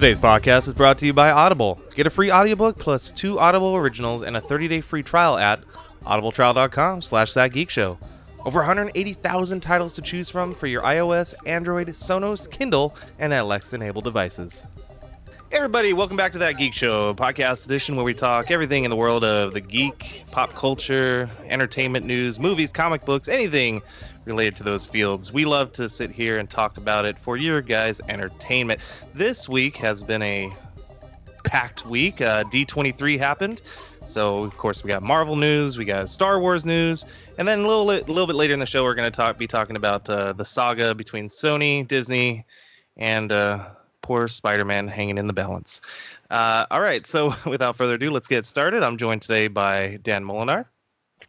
Today's podcast is brought to you by Audible. Get a free audiobook plus two Audible originals and a 30-day free trial at audibletrial.com slash thatgeekshow. Over 180,000 titles to choose from for your iOS, Android, Sonos, Kindle, and Alexa-enabled devices. Hey everybody, welcome back to That Geek Show, podcast edition where we talk everything in the world of the geek, pop culture, entertainment news, movies, comic books, anything related to those fields. We love to sit here and talk about it for your guys' entertainment. This week has been a packed week. Uh, D23 happened. So, of course, we got Marvel news, we got Star Wars news, and then a little, little bit later in the show, we're going to talk, be talking about uh, the saga between Sony, Disney, and uh, poor Spider-Man hanging in the balance. Uh, all right, so without further ado, let's get started. I'm joined today by Dan Molinar.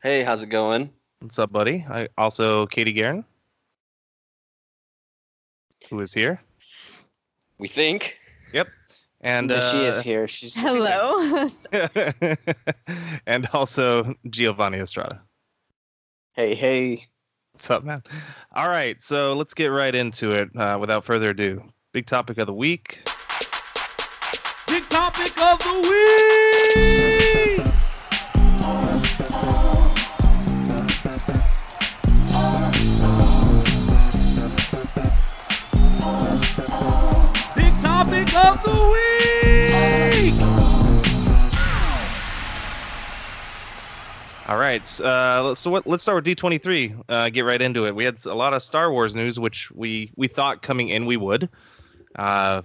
Hey, how's it going? What's up, buddy? I, also, Katie Guerin, who is here. We think. Yep. And uh, she is here. She's Hello. and also Giovanni Estrada. Hey, hey. What's up, man? All right, so let's get right into it uh, without further ado. Big topic of the week. Big topic of the week. Of the week. All right, uh, so what, let's start with D23. Uh, get right into it. We had a lot of Star Wars news, which we we thought coming in we would. Uh,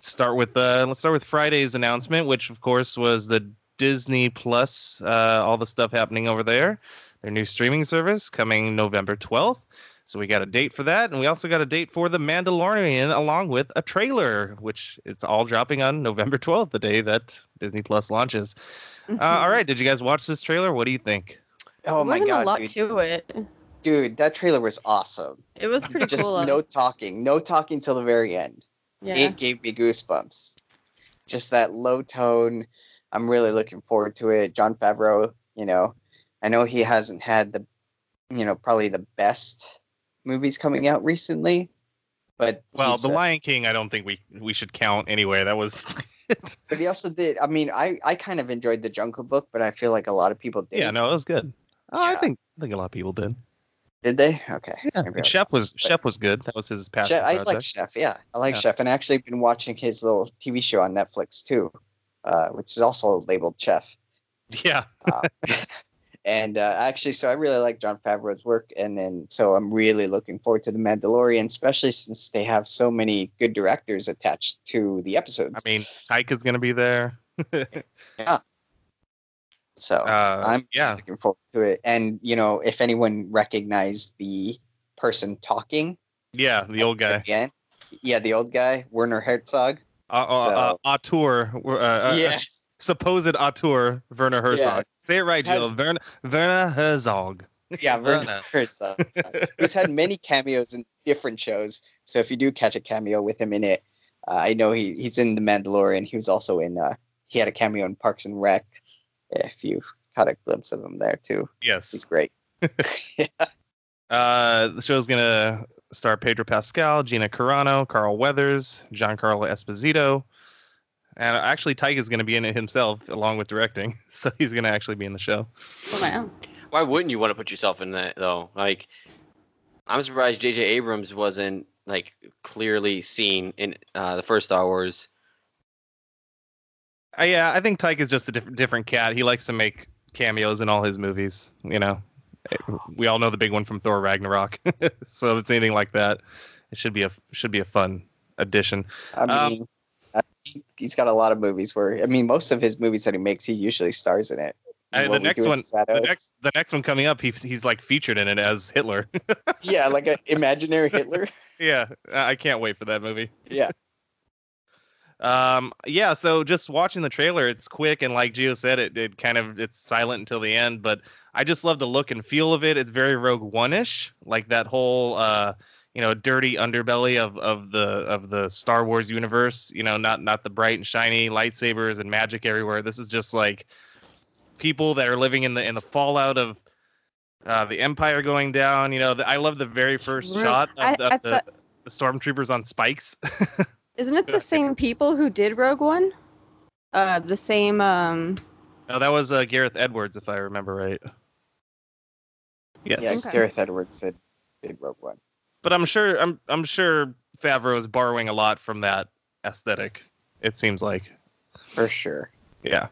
start with uh, let's start with Friday's announcement, which of course was the Disney Plus, uh, all the stuff happening over there, their new streaming service coming November 12th. So we got a date for that, and we also got a date for the Mandalorian, along with a trailer, which it's all dropping on November 12th, the day that Disney Plus launches. Uh, all right, did you guys watch this trailer? What do you think? Oh my wasn't god, a lot dude. to it. dude, that trailer was awesome. It was pretty Just cool. Just no talking, no talking till the very end. yeah. It gave me goosebumps. Just that low tone. I'm really looking forward to it. Jon Favreau, you know, I know he hasn't had the, you know, probably the best movies coming out recently, but Well, The uh, Lion King, I don't think we we should count anyway. That was but he also did. I mean, I I kind of enjoyed the Jungle Book, but I feel like a lot of people did. yeah, no, it was good. Oh, I think I think a lot of people did. Did they? Okay. Yeah, Chef was Chef was good. That was his passion Chef, I like Chef. Yeah, I like Yeah. Chef, and actually been watching his little TV show on Netflix too, uh, which is also labeled Chef. Yeah, Uh, and uh, actually, so I really like Jon Favreau's work, and then so I'm really looking forward to the Mandalorian, especially since they have so many good directors attached to the episodes. I mean, Taika's gonna be there. yeah. so Uh, I'm yeah, looking forward to it. And you know, if anyone recognized the person talking, yeah, the old guy, again, yeah, the old guy, Werner Herzog. uh, uh, uh, auteur, uh, uh, yes. supposed auteur Werner Herzog. Say it right, Jill. Werner, Werner Herzog. Yeah, Werner. Herzog. He's had many cameos in different shows. So if you do catch a cameo with him in it, uh, I know he, he's in The Mandalorian. He was also in, uh, he had a cameo in Parks and Rec. If you caught a glimpse of him there too, Yes. he's great. Uh, the show's gonna star Pedro Pascal, Gina Carano, Carl Weathers, John Giancarlo Esposito, and actually Taika is gonna be in it himself along with directing, so he's gonna actually be in the show. Wow. Why wouldn't you want to put yourself in that though? Like, I'm surprised J.J. Abrams wasn't like clearly seen in uh, the first Star Wars. Uh, yeah, I think Taika is just a different different cat. He likes to make cameos in all his movies. You know, we all know the big one from Thor Ragnarok. so if it's anything like that, it should be a should be a fun addition. I Um, mean, he, he's got a lot of movies where, I mean, most of his movies that he makes, he usually stars in it. Uh, the next one, the Shadows. next the next one coming up, he's he's like featured in it as Hitler. yeah, like an imaginary Hitler. yeah, I can't wait for that movie. Yeah. Um, yeah, so just watching the trailer, it's quick and like Geo said, it, it kind of it's silent until the end, but I just love the look and feel of it. It's very Rogue One-ish, like that whole uh, you know, dirty underbelly of of the of the Star Wars universe. You know, not not the bright and shiny lightsabers and magic everywhere. This is just like people that are living in the in the fallout of uh, the Empire going down. You know, the, I love the very first Right. shot of, I- of I the, thought- the stormtroopers on spikes. Isn't it the same people who did Rogue One? Uh, the same. Um, No, that was uh, Gareth Edwards, if I remember right. Yes. Yeah, Okay. Gareth Edwards did, did Rogue One. But I'm sure I'm I'm sure Favreau is borrowing a lot from that aesthetic. It seems like. For sure. Yeah.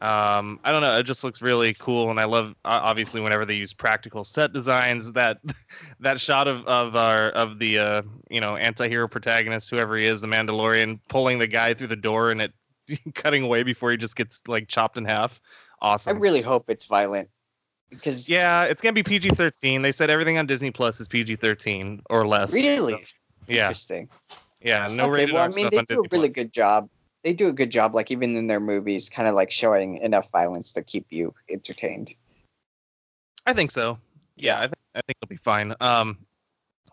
Um, I don't know. It just looks really cool, and I love uh, obviously whenever they use practical set designs. That that shot of of our of the uh, you know anti-hero protagonist, whoever he is, the Mandalorian, pulling the guy through the door and it cutting away before he just gets like chopped in half. Awesome. I really hope it's violent. Because yeah, it's gonna be PG-13. They said everything on Disney Plus is PG-13 or less. really Yeah, interesting. yeah. No okay, rated well, I mean, they do Disney a really Plus. good job. They do a good job, like even in their movies, kind of like showing enough violence to keep you entertained. I think so. Yeah, I think I think it'll be fine. Um,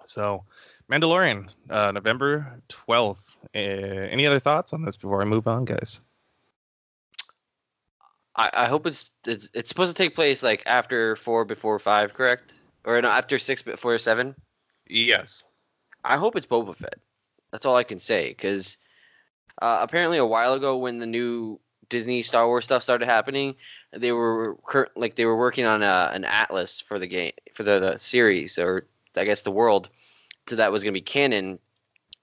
so Mandalorian, uh, November twelfth. Uh, any other thoughts on this before I move on, guys? I, I hope it's, it's it's supposed to take place like after four before five, correct? Or no, after six before seven. Yes. I hope it's Boba Fett. That's all I can say. Because uh, apparently, a while ago, when the new Disney Star Wars stuff started happening, they were cur- like they were working on a, an atlas for the game for the, the series, or I guess the world, so that was going to be canon.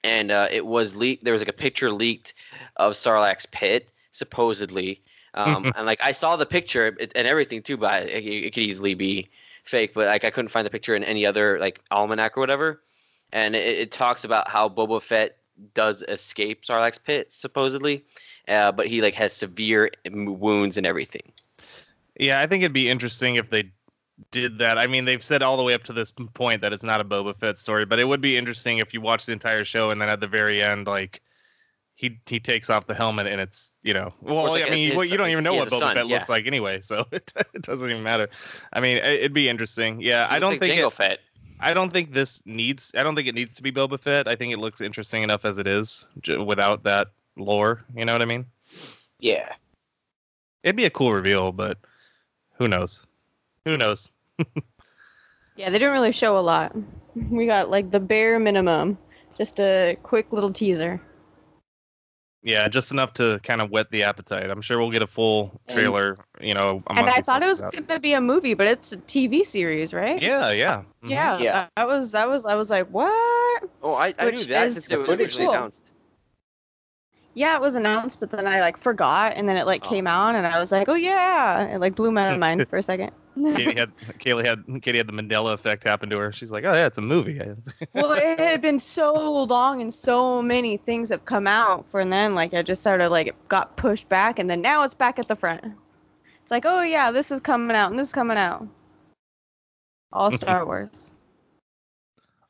And uh, it was leaked. There was like a picture leaked of Sarlacc's pit, supposedly. Um, and like I saw the picture and everything too, but it, it could easily be fake. But like I couldn't find the picture in any other like almanac or whatever and it, it talks about how Boba Fett does escape Sarlacc's pit supposedly, uh, but he like has severe wounds and everything. Yeah, I think it'd be interesting if they did that. I mean, they've said all the way up to this point that it's not a Boba Fett story, but it would be interesting if you watch the entire show and then at the very end, like he he takes off the helmet and it's you know well like I mean his- you, well, you don't even know what has Boba son, Fett yeah. looks like anyway, so it, it doesn't even matter. I mean, it, it'd be interesting. Yeah, He I don't like think Jango it, Fett. I don't think this needs. I don't think it needs to be Boba Fett. I think it looks interesting enough as it is, j- without that lore. You know what I mean? Yeah. It'd be a cool reveal, but who knows? Who knows? yeah, they didn't really show a lot. We got like the bare minimum, just a quick little teaser. Yeah, just enough to kind of whet the appetite. I'm sure we'll get a full trailer. You know, a and I thought it was gonna be a movie, but it's a TV series, right? Yeah, yeah, Mhm. Yeah, Yeah. I was, that was, I was like, what? Oh, I, I knew Which that is since it was footage originally cool. Yeah, it was announced, but then I like forgot, and then it like Oh. came out, and I was like, oh yeah, it like blew my mind for a second. Katie had Kaylee had Katie had the Mandela effect happen to her. She's like, oh yeah, it's a movie. well, it had been so long, and so many things have come out for, and then like I just sort of like it got pushed back, and then now it's back at the front. It's like, oh yeah, this is coming out, and this is coming out. All Star Wars.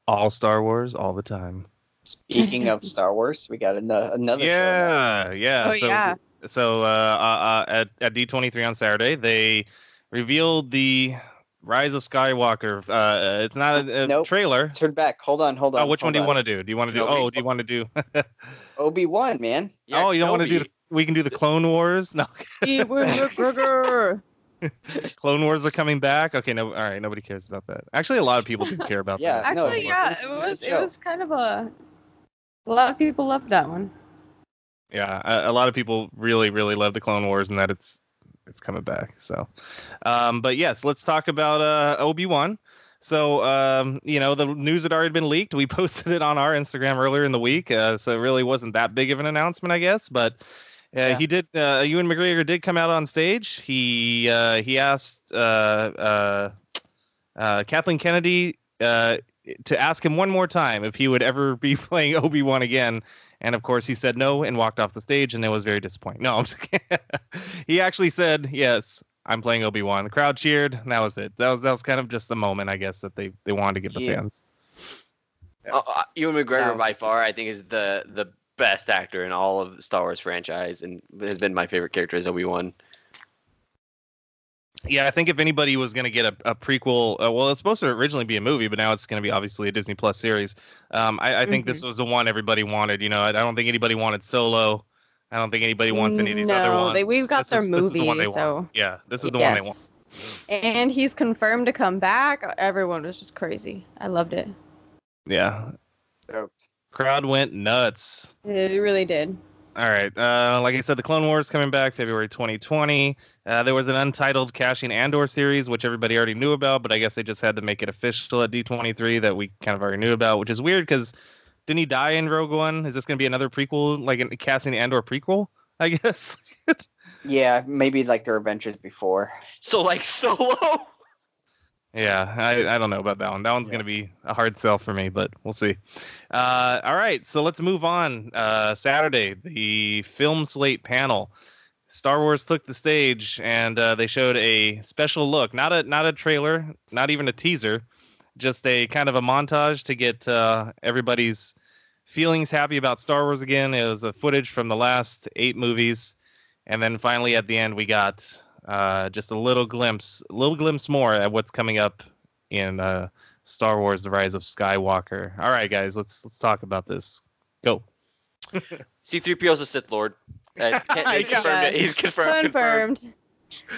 all Star Wars, all the time. Speaking of Star Wars, we got ano- another show. Yeah, yeah. Oh, so, yeah. So uh, uh, uh, at at D23 on Saturday, they revealed the Rise of Skywalker. Uh, it's not a, a Nope. trailer. Turn back. Hold on. Hold on. Oh, which one do you want to do? Do you want to do? Nobody- Oh, do you want to do? Obi Wan, man. Yeah, oh, you don't want to do? The, we can do the Clone Wars. No, Ewan McGregor. Clone Wars are coming back. Okay, no, all right. Nobody cares about that. Actually, a lot of people do care about Yeah, that. no, Actually, it yeah, it it was a was it was kind of a. A lot of people loved that one. Yeah, a, a lot of people really, really love the Clone Wars and that it's it's coming back. So, um, but yes, let's talk about uh, Obi Wan. So, um, you know, the news had already been leaked. We posted it on our Instagram earlier in the week, uh, so it really wasn't that big of an announcement, I guess. But uh, Yeah. he did. Uh, Ewan McGregor did come out on stage. He uh, he asked uh, uh, uh, Kathleen Kennedy uh, to ask him one more time if he would ever be playing Obi Wan again. And of course, he said no and walked off the stage, and it was very disappointing. No, I'm just kidding. he actually said yes. I'm playing Obi Wan. The crowd cheered. And that was it. That was that was kind of just the moment, I guess, that they they wanted to give the Yeah. fans. Uh, uh, Ewan McGregor Yeah. by far, I think, is the the best actor in all of the Star Wars franchise, and has been my favorite character as Obi Wan. Yeah, I think if anybody was going to get a, a prequel, uh, well, it's supposed to originally be a movie, but now it's going to be obviously a Disney Plus series. Um, I, I think this was the one everybody wanted. You know, I, I don't think anybody wanted Solo. I don't think anybody wants any of these other ones. they- we've got This their is- this is the one movie, they so- want. Yeah, this is the one they want. Yes. And he's confirmed to come back. Everyone was just crazy. I loved it. Yeah, Crowd went nuts. It really did. All right. Uh, like I said, the Clone Wars coming back February 2020. Uh, there was an untitled Cassian Andor series, which everybody already knew about, but I guess they just had to make it official at D23 that we kind of already knew about, which is weird because didn't he die in Rogue One? Is this going to be another prequel, like a Cassian Andor prequel? I guess. Yeah, maybe like their adventures before. So like Solo. Yeah, I, I don't know about that one. That one's Yeah. going to be a hard sell for me, but we'll see. Uh, all right, so let's move on. Uh, Saturday, the film slate panel. Star Wars took the stage and uh, they showed a special look, not a not a trailer, not even a teaser, just a kind of a montage to get uh, everybody's feelings happy about Star Wars again. It was the footage from the last eight movies, and then finally at the end we got uh, just a little glimpse, a little glimpse more at what's coming up in uh, Star Wars: The Rise of Skywalker. All right, guys, let's let's talk about this. Go. C-3PO is a Sith Lord. Uh, can't- they Yeah. confirmed it. He's confirmed. Confirmed.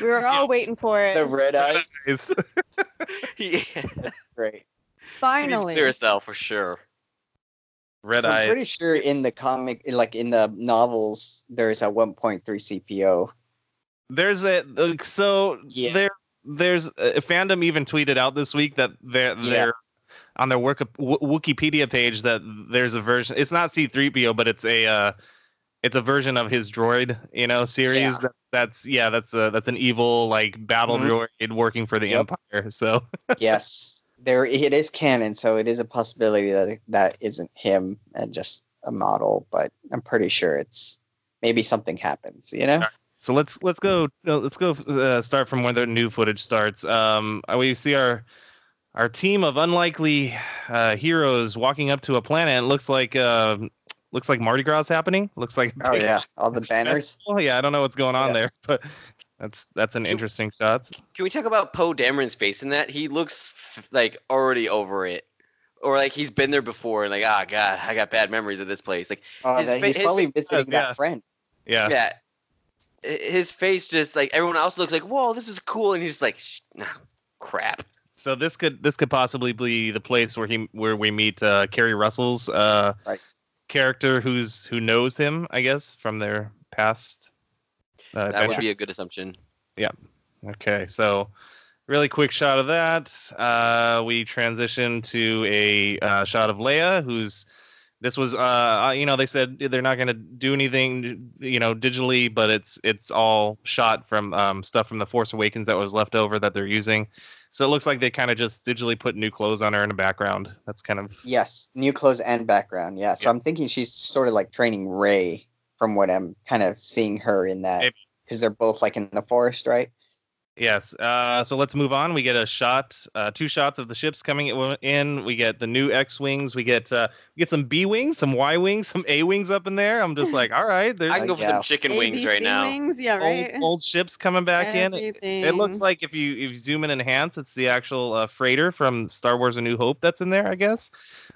We were all waiting for it. The red eyes, confirmed. Yeah. great. He needs Finally. clear cell for sure. Red So I'm pretty sure in the comic, like in the novels, there's a 1.3 CPO. There's a uh, so Yeah. there there's a fandom even tweeted out this week that they're Yeah. they're on their work w- Wikipedia page that there's a version. It's not C3PO, but it's a uh, it's a version of his droid, you know, series. Yeah. That, that's yeah, that's a that's an evil like battle Mhm. droid working for the Yep. Empire. So yes, there it is canon, so it is a possibility that that isn't him and just a model. But I'm pretty sure it's maybe something happens. You know? So let's let's go let's go uh, start from where the new footage starts. Um, uh, we see our our team of unlikely uh, heroes walking up to a planet. It looks like uh, looks like Mardi Gras is happening. Looks like Oh yeah, all the banners. Oh yeah, I don't know what's going on Yeah. there, but that's that's an interesting shot. Can we talk about Poe Dameron's face in that? He looks like already over it. Or like he's been there before and like, ah, God, I got bad memories of this place. Like, Oh, His fa- he's his probably fa- visiting yeah. that friend. Yeah. yeah. I- His face just like everyone else looks like, whoa, this is cool. And he's just like, nah, crap. So this could this could possibly be the place where he where we meet uh, Keri Russell's uh, Right. character who's who knows him, I guess, from their past. Uh, That would be a good assumption. Yeah. Okay, so really quick shot of that. Uh, we transition to a uh, shot of Leia, who's this was uh, you know they said they're not going to do anything you know digitally, but it's it's all shot from um, stuff from the Force Awakens that was left over that they're using. So it looks like they kind of just digitally put new clothes on her in the background. That's kind of Yes, new clothes and background. Yeah, so Yeah. I'm thinking she's sort of like training Rey from what I'm kind of seeing her in that because they're both like in the forest, right? Yes. Uh, so let's move on. We get a shot, uh, two shots of the ships coming in. We get the new X wings. We get uh, we get some B wings, some Y wings, some A wings up in there. I'm just like, all right, there's I can go for Yeah. some chicken wings right now. Wings? Yeah, old, right. old ships coming back in. It, it looks like if you if you zoom in and enhance, it's the actual uh, freighter from Star Wars: A New Hope that's in there. I guess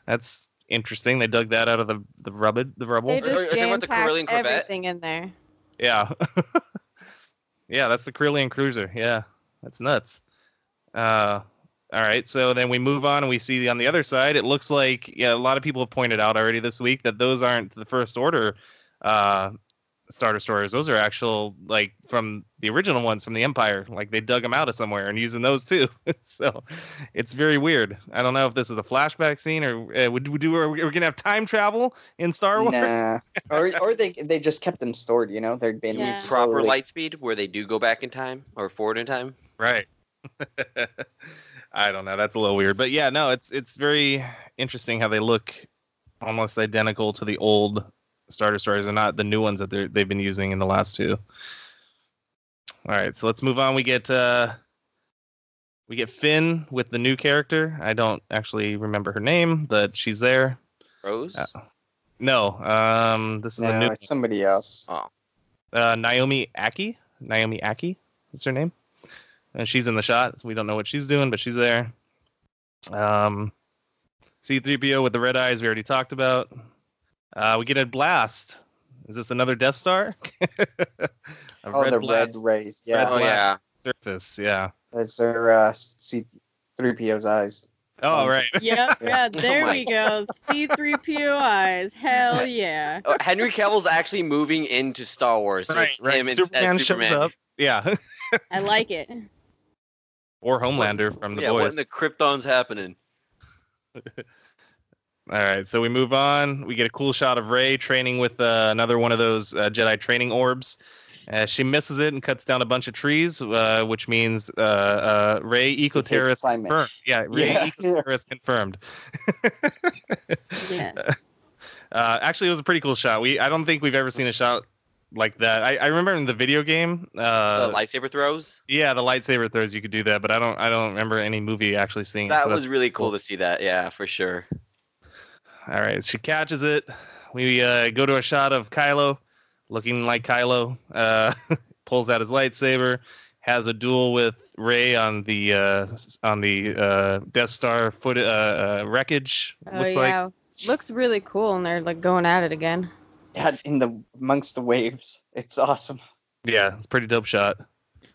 that's interesting. They dug that out of the the rubble. The rubble. They Are- are you just jam packed Corvette? everything in there. Yeah. yeah, that's the Corellian Cruiser. Yeah, that's nuts. Uh, all right, so then we move on and we see on the other side, it looks like, yeah, a lot of people have pointed out already this week that those aren't the First Order uh, Star Destroyers. Those are actual, like, from the original ones from the Empire. Like, they dug them out of somewhere and using those too. so it's very weird. I don't know if this is a flashback scene or uh, would we do, are we, are we going to have time travel in Star Wars? Nah, or or they they just kept them stored. You know, they'd been Yeah. Proper slowly- light speed where they do go back in time or forward in time. Right. I don't know. That's a little weird, but yeah, no, it's it's very interesting how they look almost identical to the old Star stories and not the new ones that they are they've been using in the last two. All right, so let's move on. We get uh we get Finn with the new character. I don't actually remember her name, but she's there. Rose? Uh, No, um, this is a new it's somebody else. uh, Naomi Ackie. Naomi Ackie, that's her name. And she's in the shot, so we don't know what she's doing, but she's there. Um, C3PO with the red eyes, we already talked about. Uh, we get a blast. Is this another Death Star? A Oh, the red blast rays. Yeah, oh, yeah. surface. Yeah. that's their uh, C three PO's eyes. Oh Um, right. Yep, yeah, Oh there my we go. C3PO eyes. Hell yeah. Oh, Henry Cavill's actually moving into Star Wars. So right, it's right. him Superman, as Superman. shows up. Yeah. I like it. or Homelander from the yeah, what boys. in the Krypton's happening? All right, so we move on. We get a cool shot of Rey training with uh, another one of those uh, Jedi training orbs. Uh, she misses it and cuts down a bunch of trees, uh, which means uh, uh, Rey eco terrorist confirmed. Yeah, Rey Yeah. eco terrorist confirmed. Yes. Uh, actually, it was a pretty cool shot. We I don't think we've ever seen a shot like that. I, I remember in the video game. Uh, the lightsaber throws. yeah, the lightsaber throws you could do that, but I don't I don't remember any movie actually seeing it. That so was really cool cool. to see that. Yeah, for sure. All right, she catches it. We uh, go to a shot of Kylo, looking like Kylo. Uh, pulls out his lightsaber, has a duel with Rey on the uh, on the uh, Death Star foot uh, uh, wreckage. Oh looks like yeah, looks really cool, and they're like going at it again. Yeah, in the amongst the waves. It's awesome. yeah, it's a pretty dope shot.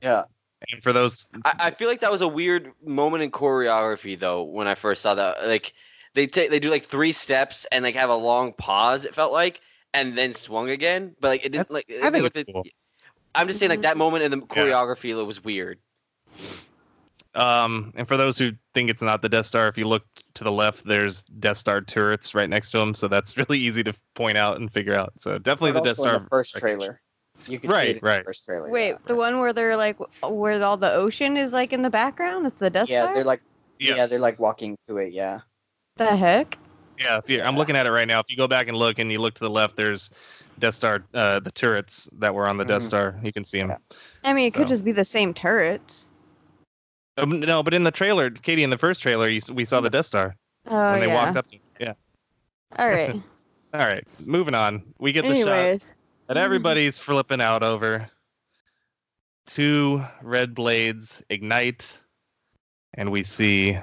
Yeah. And for those, I, I feel like that was a weird moment in choreography though when I first saw that. Like they take they do like three steps and like have a long pause. It felt like and then swung again, but like it didn't That's- like. I think it- it's it- cool. I'm just saying like that moment in the choreography it was weird. um, and for those who think it's not the Death Star, if you look to the left, there's Death Star turrets right next to them, so that's really easy to point out and figure out. So definitely But the Death Star the first trailer. You could Right, see it in right. the first trailer. Wait, yeah. the one where they're like, where all the ocean is like in the background? It's the Death Yeah, Star. they're like Yes. yeah, they're like walking to it. Yeah. The heck. Yeah, if you, I'm looking at it right now. If you go back and look, and you look to the left, there's Death Star, uh, the turrets that were on the Death Mhm. Star. You can see them. I mean, it could just be the same turrets. Um, no, but in the trailer, Katie, in the first trailer, you, we saw the Death Star Oh when they yeah. walked up. To, yeah. All right. All right, moving on. We get the shot that everybody's flipping out over. Two red blades ignite, and we see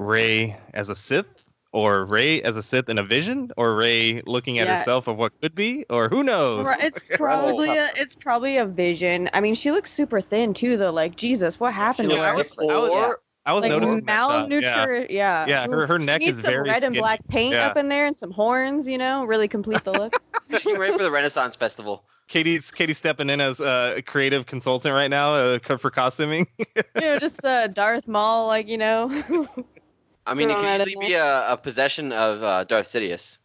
Rey as a Sith, or Rey as a Sith in a vision, or Rey looking at Yeah. herself of what could be, or who knows? It's probably a, it's probably a vision. I mean, she looks super thin too, though. Like Jesus, what happened She to looks her? like- I was- Or I was Like noticing that shot. Yeah. yeah. Yeah, her- her She neck needs is some very red and black paint Yeah. up in there and some horns, you know, really complete the look. she's getting ready for the Renaissance Festival. Katie's Katie's stepping in as uh, a creative consultant right now uh, for costuming. you know, just uh, Darth Maul, like you know. I mean, it could easily be a, a possession of uh, Darth Sidious.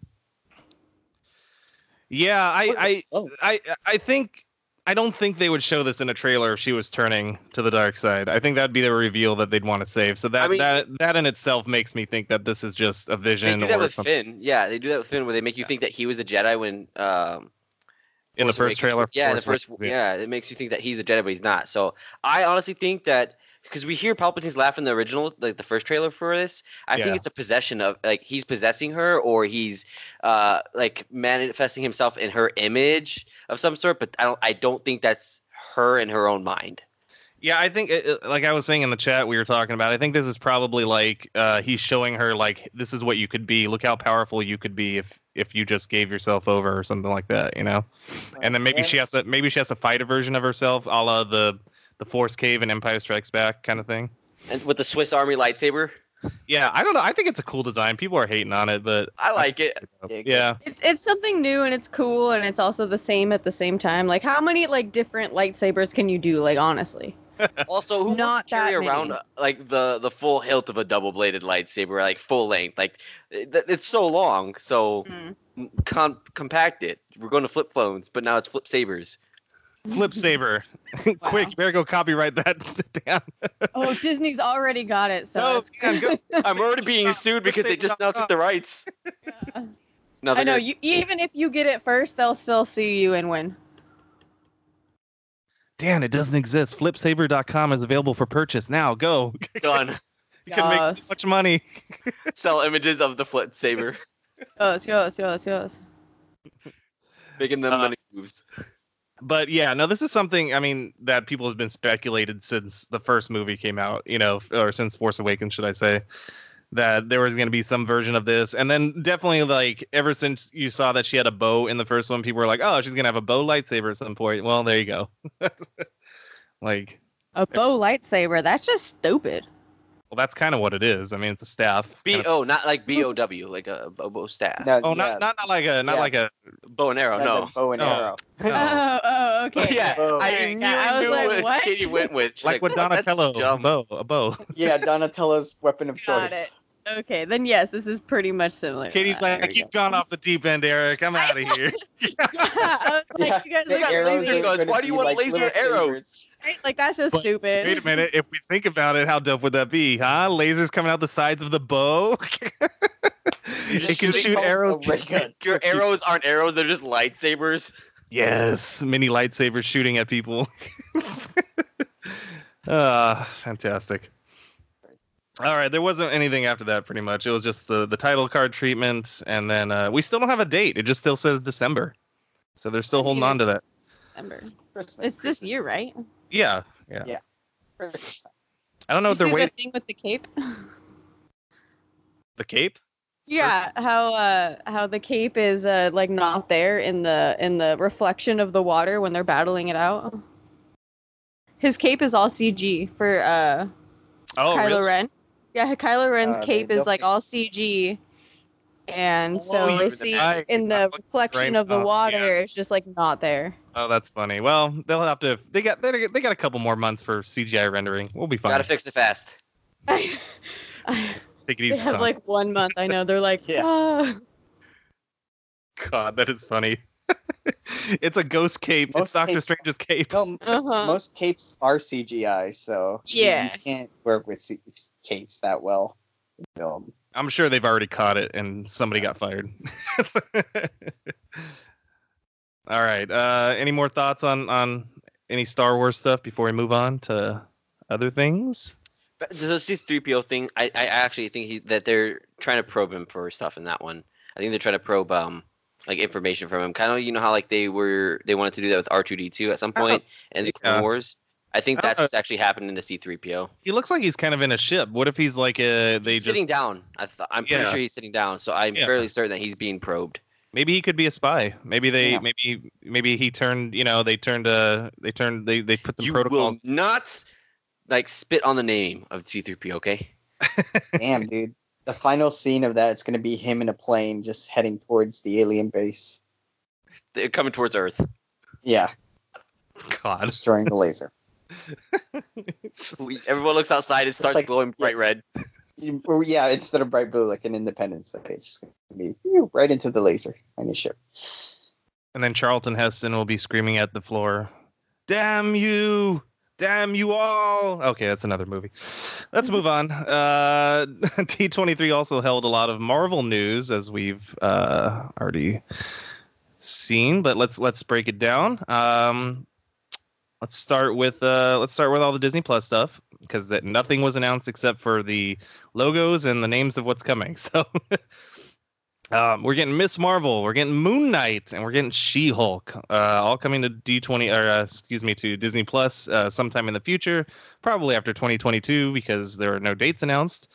yeah, I I, Oh. I I think I don't think they would show this in a trailer if she was turning to the dark side. I think that'd be the reveal that they'd want to save. So that I mean- that that in itself makes me think that this is just a vision. They do that or with something Finn. Yeah, they do that with Finn, where they make you think that he was the Jedi when um, in the first Awakens- trailer. Yeah, in the first. Awakens, Yeah, it makes you think that he's the Jedi, but he's not. So I honestly think that because we hear Palpatine's laugh in the original, like the first trailer for this, I Yeah. think it's a possession of like he's possessing her or he's uh like manifesting himself in her image of some sort. But I don't. I don't think that's her in her own mind. Yeah, I think, it, it- like I was saying in the chat, we were talking about. I think this is probably like uh, he's showing her like this is what you could be. Look how powerful you could be if if you just gave yourself over or something like that, you know. And then maybe Yeah. she has to maybe she has to fight a version of herself, a la the the Force Cave and Empire Strikes Back kind of thing. And with the Swiss Army lightsaber, Yeah, I don't know. I think it's a cool design. People are hating on it, but I like it. yeah, it's it's something new and it's cool and it's also the same at the same time. Like how many like different lightsabers can you do? Like honestly. Also, who Not wants to carry that many. around uh, like the the full hilt of a double bladed lightsaber, like full length? Like it, it's so long. So Mm. com- compact it. We're going to flip phones, but now it's flip sabers. Flip saber. Quick, you better go copyright that down. Oh, Disney's already got it, so no, it's man, go, I'm already being sued because they just now took the rights. Now I know. You even if you get it first, they'll still sue you and win. Dan, it doesn't exist. Flipsaber.com is available for purchase now. Go. done. You can make so much money. Sell images of the flip saber, Yours, yours, yours, yours. making them Uh, money moves. But yeah, no, this is something I mean that people have been speculated since the first movie came out, you know, or since Force Awakens, should I say, that there was going to be some version of this, and then definitely like ever since you saw that she had a bow in the first one, people were like, oh, she's gonna have a bow lightsaber at some point. Well, there you go. like, A bow lightsaber. That's just stupid. Well, that's kind of what it is. I mean, it's a staff. B O, kind of- oh, not like B O W, like a bow staff. No, oh, yeah, not, not not like a not Yeah. like a. Bow and arrow, yeah, no. bow and No. arrow. No. Oh, oh, okay. yeah, Bow. I Alright, immediately I knew like, what, what? Katie went with. She's like what "Oh, Donatello, a bow, a bow. Yeah, Donatello's weapon of Got choice. Okay, then yes, this is pretty much similar. to Katie's that. like, we you've gone off the deep end, Eric. I'm out of here. I was like, Yeah, you guys the look got laser guns. Why do you want like laser arrows? Right? Like that's just But- stupid. Wait a minute. If we think about it, how dope would that be, huh? Lasers coming out the sides of the bow. it can shoot arrows. Your arrows aren't arrows; they're just lightsabers. Yes, mini lightsabers shooting at people. Ah, fantastic. All right, there wasn't anything after that. Pretty much, it was just the the title card treatment, and then uh, we still don't have a date. It just still says December, so they're still holding on to that. December. Christmas. It's this year, right? Yeah, yeah. Yeah. Christmas. I don't know you if they're waiting. the thing with the cape? The cape. Yeah, how uh how the cape is uh like not there in the in the reflection of the water when they're battling it out. His cape is all CG for uh Oh, Kylo really? Ren. Yeah, Kylo Ren's Uh, cape is like all CG. And Oh, so you- I see I- in the reflection right of the now, water, yeah. it's just like not there. Oh, that's funny. Well, they'll have to. They got. They, they got a couple more months for CGI rendering. We'll be fine. Gotta fix it fast. I, Take it they easy, have son. like one month. I know. They're like, Yeah. "Ah." God, that is funny. It's a ghost cape. it's Most Doctor capes- Strange's cape. No, uh-huh. most capes are CGI, so Yeah. you can't work with C- capes that well. in film. I'm sure they've already caught it and somebody got fired. All right. Uh, any more thoughts on on any Star Wars stuff before we move on to other things? But the C-3PO thing, I, I actually think he, that they're trying to probe him for stuff in that one. I think they're trying to probe um like information from him. Kind of, you know how like they were they wanted to do that with R2D2 at some point in the Clone yeah. Wars. I think that's Uh, what's actually happened in the C-3PO. He looks like he's kind of in a ship. What if he's like a they he's just sitting down. I th- I'm pretty Yeah. sure he's sitting down. So I'm Yeah. fairly certain that he's being probed. maybe he could be a spy. Maybe they Yeah. maybe maybe he turned, you know, they turned uh they turned they they put some you protocols will not like spit on the name of C-3PO. Okay. Damn, dude. The final scene of that, it's going to be him in a plane just heading towards the alien base. They're coming towards Earth. Yeah, God. destroying the laser. We, everyone looks outside. It starts like- glowing bright red. Yeah, instead of bright blue like an Independence, Day, it's just going to be phew, right into the laser on your ship. And then Charlton Heston will be screaming at the floor, "Damn you! Damn you all!" Okay, that's another movie. Let's move on. Uh, D23 also held a lot of Marvel news, as we've uh, already seen, but let's let's break it down. Um, let's start with uh, let's start with all the Disney Plus stuff because that nothing was announced except for the logos and the names of what's coming. So. Um, we're getting Miss Marvel, we're getting Moon Knight, and we're getting She-Hulk, uh, all coming to D20 or uh, excuse me to Disney Plus uh, sometime in the future, probably after 2022 because there are no dates announced.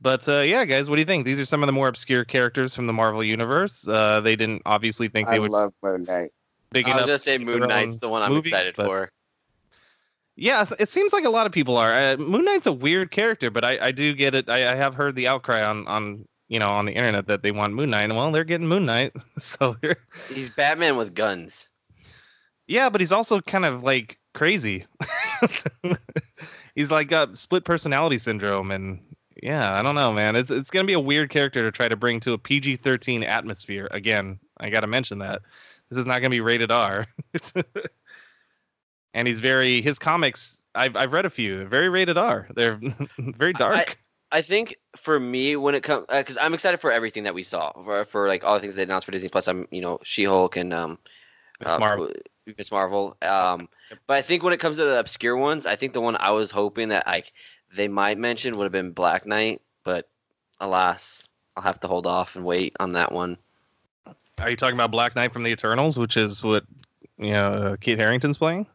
But uh, yeah, guys, what do you think? These are some of the more obscure characters from the Marvel universe. Uh, they didn't obviously think they I would love Moon Knight. big I was enough. gonna say Moon Knight's the one I'm movies, excited but- for. Yeah, it seems like a lot of people are. Uh, Moon Knight's a weird character, but I, I do get it. I, I have heard the outcry on on you know on the internet that they want Moon Knight. Well, they're getting Moon Knight, so He's Batman with guns. Yeah, but he's also kind of like crazy. he's like got split personality syndrome, and yeah, I don't know, man. It's it's gonna be a weird character to try to bring to a PG thirteen atmosphere. Again, I gotta mention that this is not gonna be rated R. and he's very his comics. I've I've read a few. They're very rated R. They're very dark. I think for me, when it comes, because I'm excited for everything that we saw for, for like all the things they announced for Disney Plus. I'm, you know, She-Hulk and um, Miss uh, Marvel. Miss Marvel. Um, but I think when it comes to the obscure ones, I think the one I was hoping that like they might mention would have been Black Knight, but alas, I'll have to hold off and wait on that one. Are you talking about Black Knight from the Eternals, which is what you know uh, Kit Harington's playing?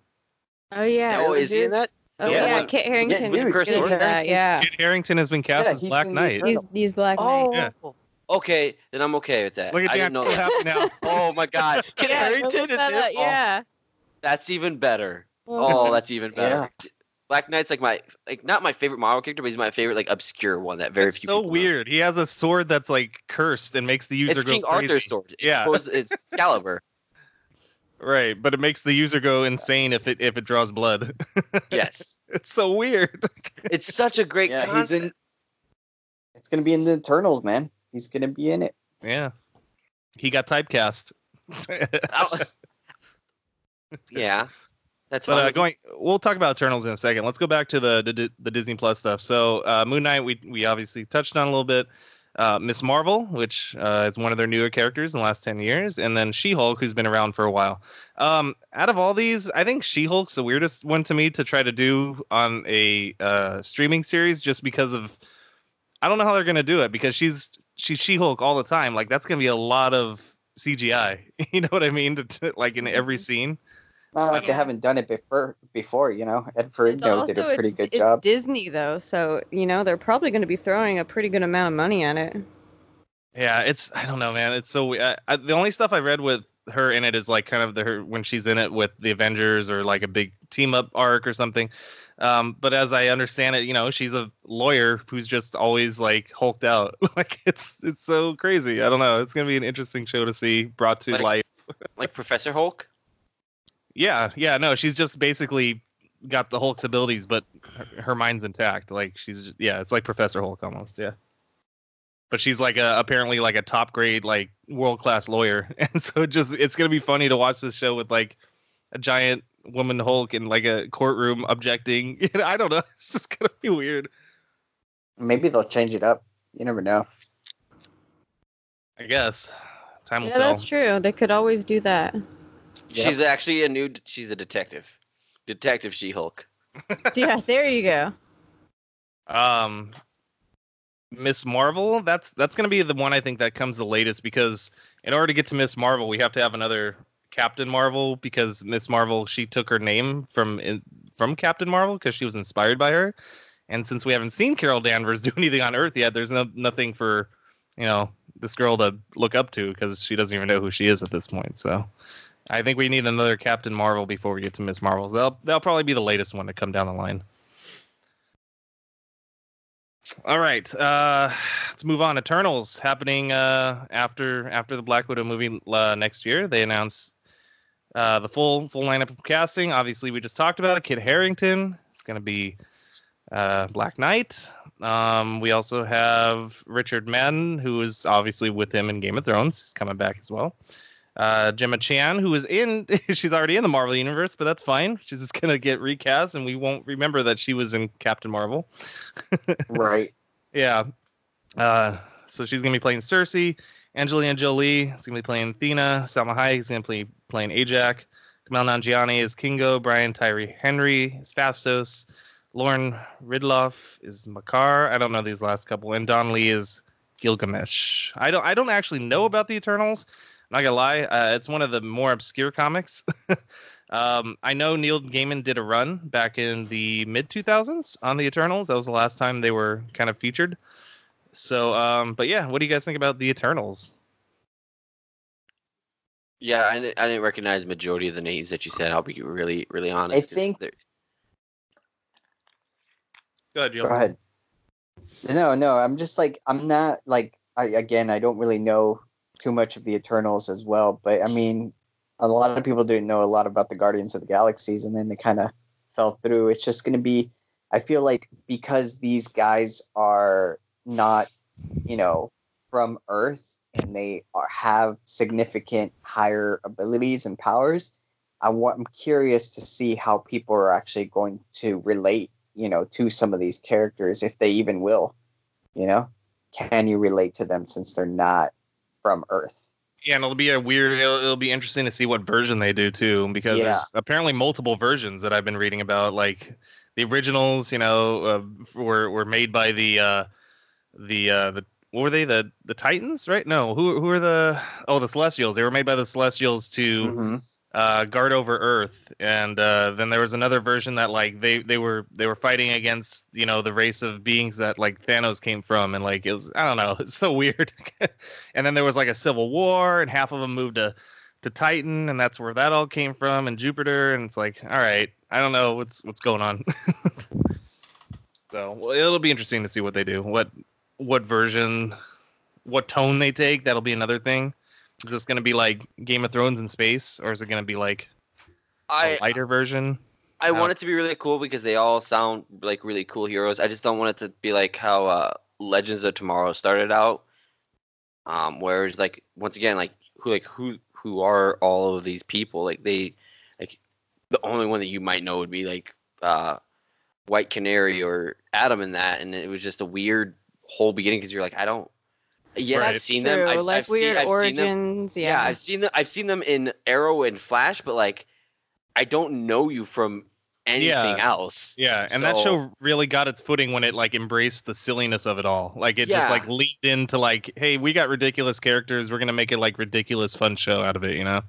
Oh yeah. oh, is he in that? Oh Yeah, yeah, one- Kit Harington with Chris good in Norton. that. Yeah. Kit Harington has been cast Yeah, as Black Knight. Eternals. He's he's Black oh. Knight. Oh, Yeah. okay, then I'm okay with that. Look at I didn't know so that. happy now. Oh my God, Kit Yeah, Harington look is that him. up, Oh, Yeah. that's even better. Oh, that's even better. Black Knight's like my like not my favorite Marvel character, but he's my favorite like obscure one that very it's few so people know. weird. He has a sword that's like cursed and makes the user It's go King crazy. Arthur's sword. It's Yeah. supposed it's Excalibur. Right, but it makes the user go insane if it if it draws blood. Yes. it's so weird. It's such a great Yeah, he's in. It's gonna be in the Eternals, man. He's gonna be in it. yeah, he got typecast. yeah. That's But uh, going, we'll talk about Eternals in a second. Let's go back to the the, the Disney Plus stuff. So uh, Moon Knight, we we obviously touched on a little bit. Uh, Miss Marvel, which uh, is one of their newer characters in the last ten years, and then She Hulk, who's been around for a while. Um, out of all these, I think She Hulk's the weirdest one to me to try to do on a uh, streaming series, just because of I don't know how they're gonna do it because she's she's She Hulk all the time. Like that's gonna be a lot of CGI. You know what I mean? To, to- like in every scene. Not like they haven't done it before. Before, you know, Ed It's Ferrigno did a pretty it's, good it's job. Disney though, so you know they're probably going to be throwing a pretty good amount of money at it. Yeah, it's I don't know, man. It's so I, I, the only stuff I read with her in it is like kind of the her when she's in it with the Avengers or like a big team up arc or something. Um, but as I understand it, you know, she's a lawyer who's just always like hulked out. like it's it's so crazy. I don't know. It's gonna be an interesting show to see brought to Like- life. like Professor Hulk. Yeah, yeah. No, she's just basically got the Hulk's abilities, but her, her mind's intact. Like she's just, yeah, it's like Professor Hulk almost. Yeah. But she's like a apparently like a top grade like world class lawyer, and so just it's gonna be funny to watch this show with like a giant woman Hulk in like a courtroom objecting. I don't know. It's just gonna be weird. Maybe they'll change it up. You never know. I guess. Time will Yeah, tell. that's true. They could always do that. Yep. She's actually a new. She's a detective. Detective She Hulk. yeah, there you go. Um, Miss Marvel. That's that's gonna be the one I think that comes the latest because in order to get to Miss Marvel, we have to have another Captain Marvel because Miss Marvel she took her name from in, from Captain Marvel because she was inspired by her. And since we haven't seen Carol Danvers do anything on Earth yet, there's no nothing for you know this girl to look up to because she doesn't even know who she is at this point. So. I think we need another Captain Marvel before we get to Miss Marvels. They'll they'll probably be the latest one to come down the line. All right, uh, let's move on. Eternals happening uh, after after the Black Widow movie uh, next year. They announced uh, the full full lineup of casting. Obviously, we just talked about it. Kit Harington. It's going to be uh, Black Knight. Um, we also have Richard Madden, who is obviously with him in Game of Thrones. He's coming back as well. Uh, Gemma Chan, who is in, she's already in the Marvel universe, but that's fine. She's just gonna get recast, and we won't remember that she was in Captain Marvel. Right. Yeah. Uh, so she's gonna be playing Sersi. Angelina Jolie is gonna be playing Athena. Salma Hayek is gonna be playing Ajak. Kumail Nanjiani is Kingo. Brian Tyree Henry is Phastos. Lauren Ridloff is Makar. I don't know these last couple. And Don Lee is Gilgamesh. I don't. I don't actually know about the Eternals. I'm not gonna lie. Uh, it's one of the more obscure comics. Um, I know Neil Gaiman did a run back in the mid 2000s on the Eternals. That was the last time they were kind of featured. So, um, but yeah, what do you guys think about the Eternals? Yeah, I didn't, I didn't recognize the majority of the names that you said. I'll be really, really honest. I think- they're- Go ahead, Joe. Go ahead. No, no, I'm just like I'm not like I again I don't really know too much of the Eternals as well, but I mean a lot of people didn't know a lot about the Guardians of the Galaxies and then they kind of fell through. It's just going to be I feel like because these guys are not, you know, from Earth and they are, have significant higher abilities and powers, I want I'm curious to see how people are actually going to relate you know to some of these characters if they even will you know can you relate to them since they're not from earth Yeah, and it'll be a weird. It'll, it'll be interesting to see what version they do too, because Yeah. there's apparently multiple versions that I've been reading about. Like the originals, you know, uh, were were made by the uh, the uh, the what were they the the Titans, right? No, who who are the oh the Celestials? They were made by the Celestials to Mm-hmm. Uh, guard over Earth, and uh, then there was another version that like they they were they were fighting against you know the race of beings that like Thanos came from, and like it was I don't know, it's so weird. and then there was like a civil war, and half of them moved to to Titan, and that's where that all came from, and Jupiter, and it's like, all right, I don't know what's what's going on. so well, it'll be interesting to see what they do, what what version, what tone they take. That'll be another thing. Is this going to be like Game of Thrones in space, or is it going to be like a I lighter version? I Uh, want it to be really cool because they all sound like really cool heroes. I just don't want it to be like how uh, Legends of Tomorrow started out, um, where it's like once again like who like who who are all of these people? Like they like the only one that you might know would be like uh, White Canary or Adam in that, and it was just a weird whole beginning because you're like I don't. Yes, Right. I've seen True. them. I've, like I've weird seen, I've seen them yeah. yeah. I've seen them. I've seen them in Arrow and Flash, but like, I don't know you from anything Yeah. else. Yeah, and that show really got its footing when it like embraced the silliness of it all. Like it Yeah. just like leaned into like, hey, we got ridiculous characters. We're gonna make it like ridiculous fun show out of it. You know?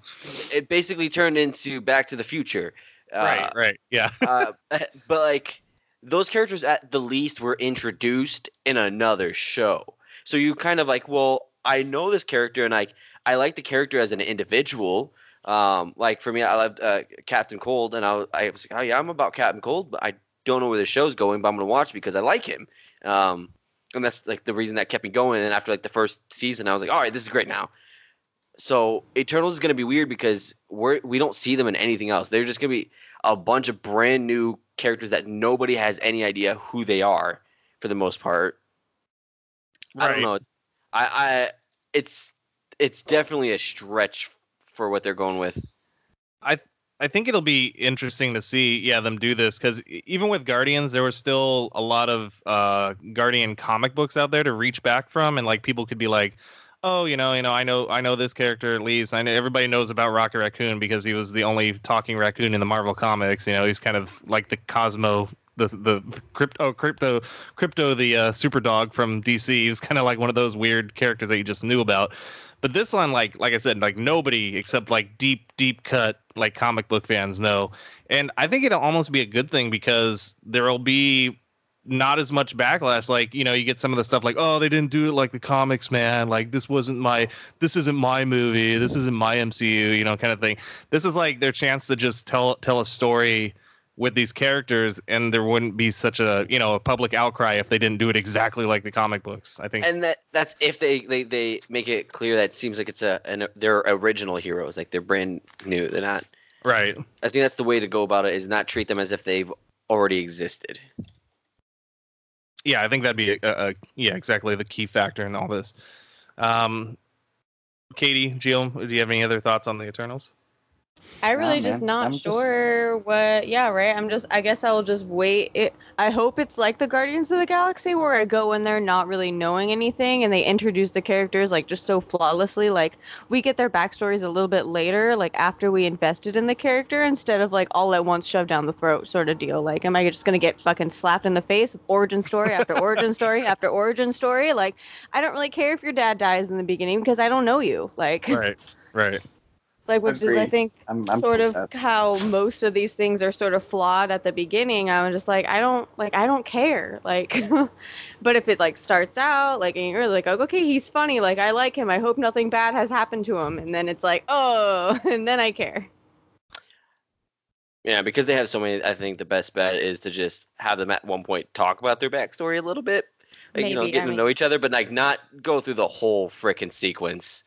It basically turned into Back to the Future. Uh, right. Right. Yeah. uh, but like, those characters at the least were introduced in another show. So you kind of like, well, I know this character, and like, I like the character as an individual. Um, like for me, I loved uh, Captain Cold, and I was, I was like, oh yeah, I'm about Captain Cold, but I don't know where the show's going, but I'm gonna watch because I like him. Um, and that's like the reason that kept me going. And after like the first season, I was like, all right, this is great now. So Eternals is gonna be weird because we're we don't see them in anything else. They're just gonna be a bunch of brand new characters that nobody has any idea who they are for the most part. I don't know. I, I it's it's definitely a stretch for what they're going with. I I think it'll be interesting to see, yeah, them do this because even with Guardians, there was still a lot of uh, Guardian comic books out there to reach back from, and like people could be like, oh, you know, you know, I know, I know this character at least. I know everybody knows about Rocket Raccoon because he was the only talking raccoon in the Marvel comics. You know, he's kind of like the Cosmo. The, the Krypto Krypto Krypto the uh, super dog from DC was kind of like one of those weird characters that you just knew about. But this one like like i said like nobody except like deep deep cut like comic book fans know. And i think it'll almost be a good thing because there'll be not as much backlash. Like you know you get some of the stuff like oh they didn't do it like the comics man. Like this wasn't my this isn't my movie. This isn't my mcu you know kind of thing. This is like their chance to just tell tell a story with these characters and there wouldn't be such a you know a public outcry if they didn't do it exactly like the comic books i think And that that's if they, they, they make it clear that it seems like it's a an, they're original heroes, like they're brand new. They're not. right I think that's the way to go about it. Is not treat them as if they've already existed. yeah, I think that'd be a, a, a- yeah, exactly the key factor in all this. Um, Katie, Jill, do you have any other thoughts on the Eternals? I really Nah, just man. not I'm just- sure what. Yeah, right. I'm just. I guess I'll just wait. It. I hope it's like the Guardians of the Galaxy, where I go in there not really knowing anything, and they introduce the characters like just so flawlessly. Like we get their backstories a little bit later, like after we invested in the character, instead of like all at once shoved down the throat sort of deal. Like, am I just gonna get fucking slapped in the face with origin story after origin story after origin story? Like, I don't really care if your dad dies in the beginning because I don't know you. Like, Right, right. Like which is I think I'm, I'm sort of that. how most of these things are sort of flawed at the beginning. I'm just like i don't like i don't care. Like but if it like starts out like and you're like okay he's funny. Like i like him. I hope nothing bad has happened to him. And then it's like oh and then i care. Yeah, because they have so many. I think the best bet is to just have them at one point talk about their backstory a little bit, like you know, getting I to know each other, but like not go through the whole frickin' sequence.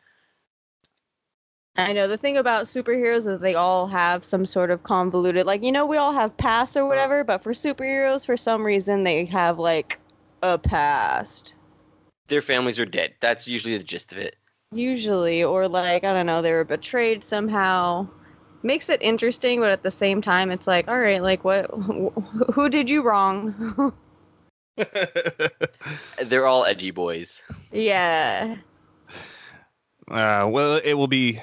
I know the thing about superheroes is they all have some sort of convoluted like you know we all have pasts or whatever but for superheroes for some reason they have like a past Their families are dead. That's usually the gist of it. usually or like i don't know they were betrayed somehow makes it interesting but at the same time it's like all right like what wh- who did you wrong They're all edgy boys. yeah Uh, well, it will be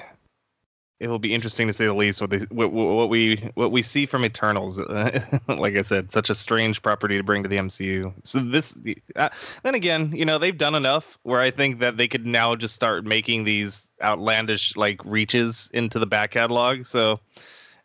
it will be interesting to say the least what they what, what what we what we see from Eternals. like I said, such a strange property to bring to the MCU. So this uh, then again, you know, they've done enough where I think that they could now just start making these outlandish like reaches into the back catalog. So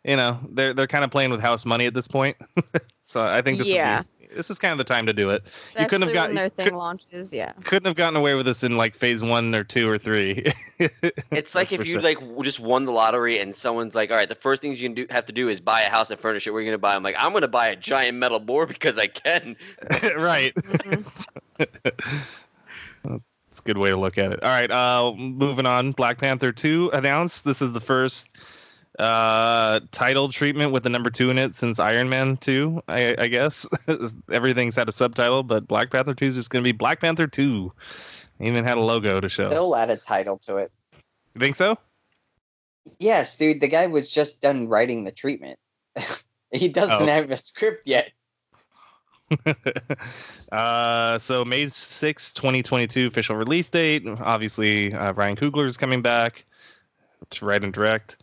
you know, they're they're kind of playing with house money at this point. so I think this Yeah. Will be this is kind of the time to do it. You couldn't have Especially got- when their thing could- launches. Yeah. Couldn't have gotten away with this in like phase one or two or three. It's like That's if you sure. like just won the lottery and someone's like, "All right, the first things you can do have to do is buy a house and furnish it. Where are you gonna buy?" I'm like, "I'm gonna buy a giant metal board because I can." right. Mhm. That's a good way to look at it. All right, uh, moving on. Black Panther 2 announced. This is the first uh, title treatment with the number two in it since Iron Man 2, I, I guess. Everything's had a subtitle, but Black Panther 2 is just going to be Black Panther 2. Even had a logo to show. They'll add a title to it. You think so? Yes, dude. The guy was just done writing the treatment. he doesn't Oh. have a script yet. uh, so May 6, 2022 official release date. Obviously, uh, Ryan Coogler is coming back to write and direct.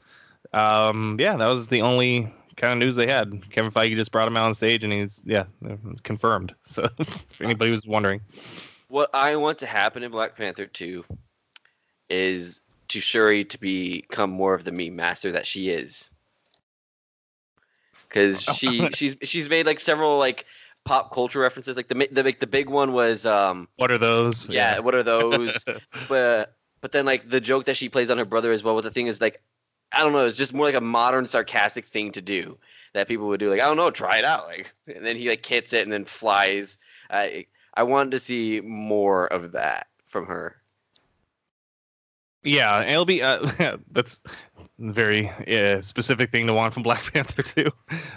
Um, yeah, that was the only kind of news they had. Kevin Feige just brought him out on stage, and he's yeah confirmed. So if anybody was wondering, What I want to happen in Black Panther 2 is to Shuri to become more of the meme master that she is. Cuz she she's she's made like several like pop culture references like the the like the big one was um what are those? yeah, what are those? but but then like the joke that she plays on her brother as well but the thing is like I don't know, it's just more like a modern sarcastic thing to do that people would do like I don't know, try it out like and then he like hits it and then flies. I I wanted to see more of that from her. Yeah, it'll be uh, that's very uh, specific thing to want from Black Panther too.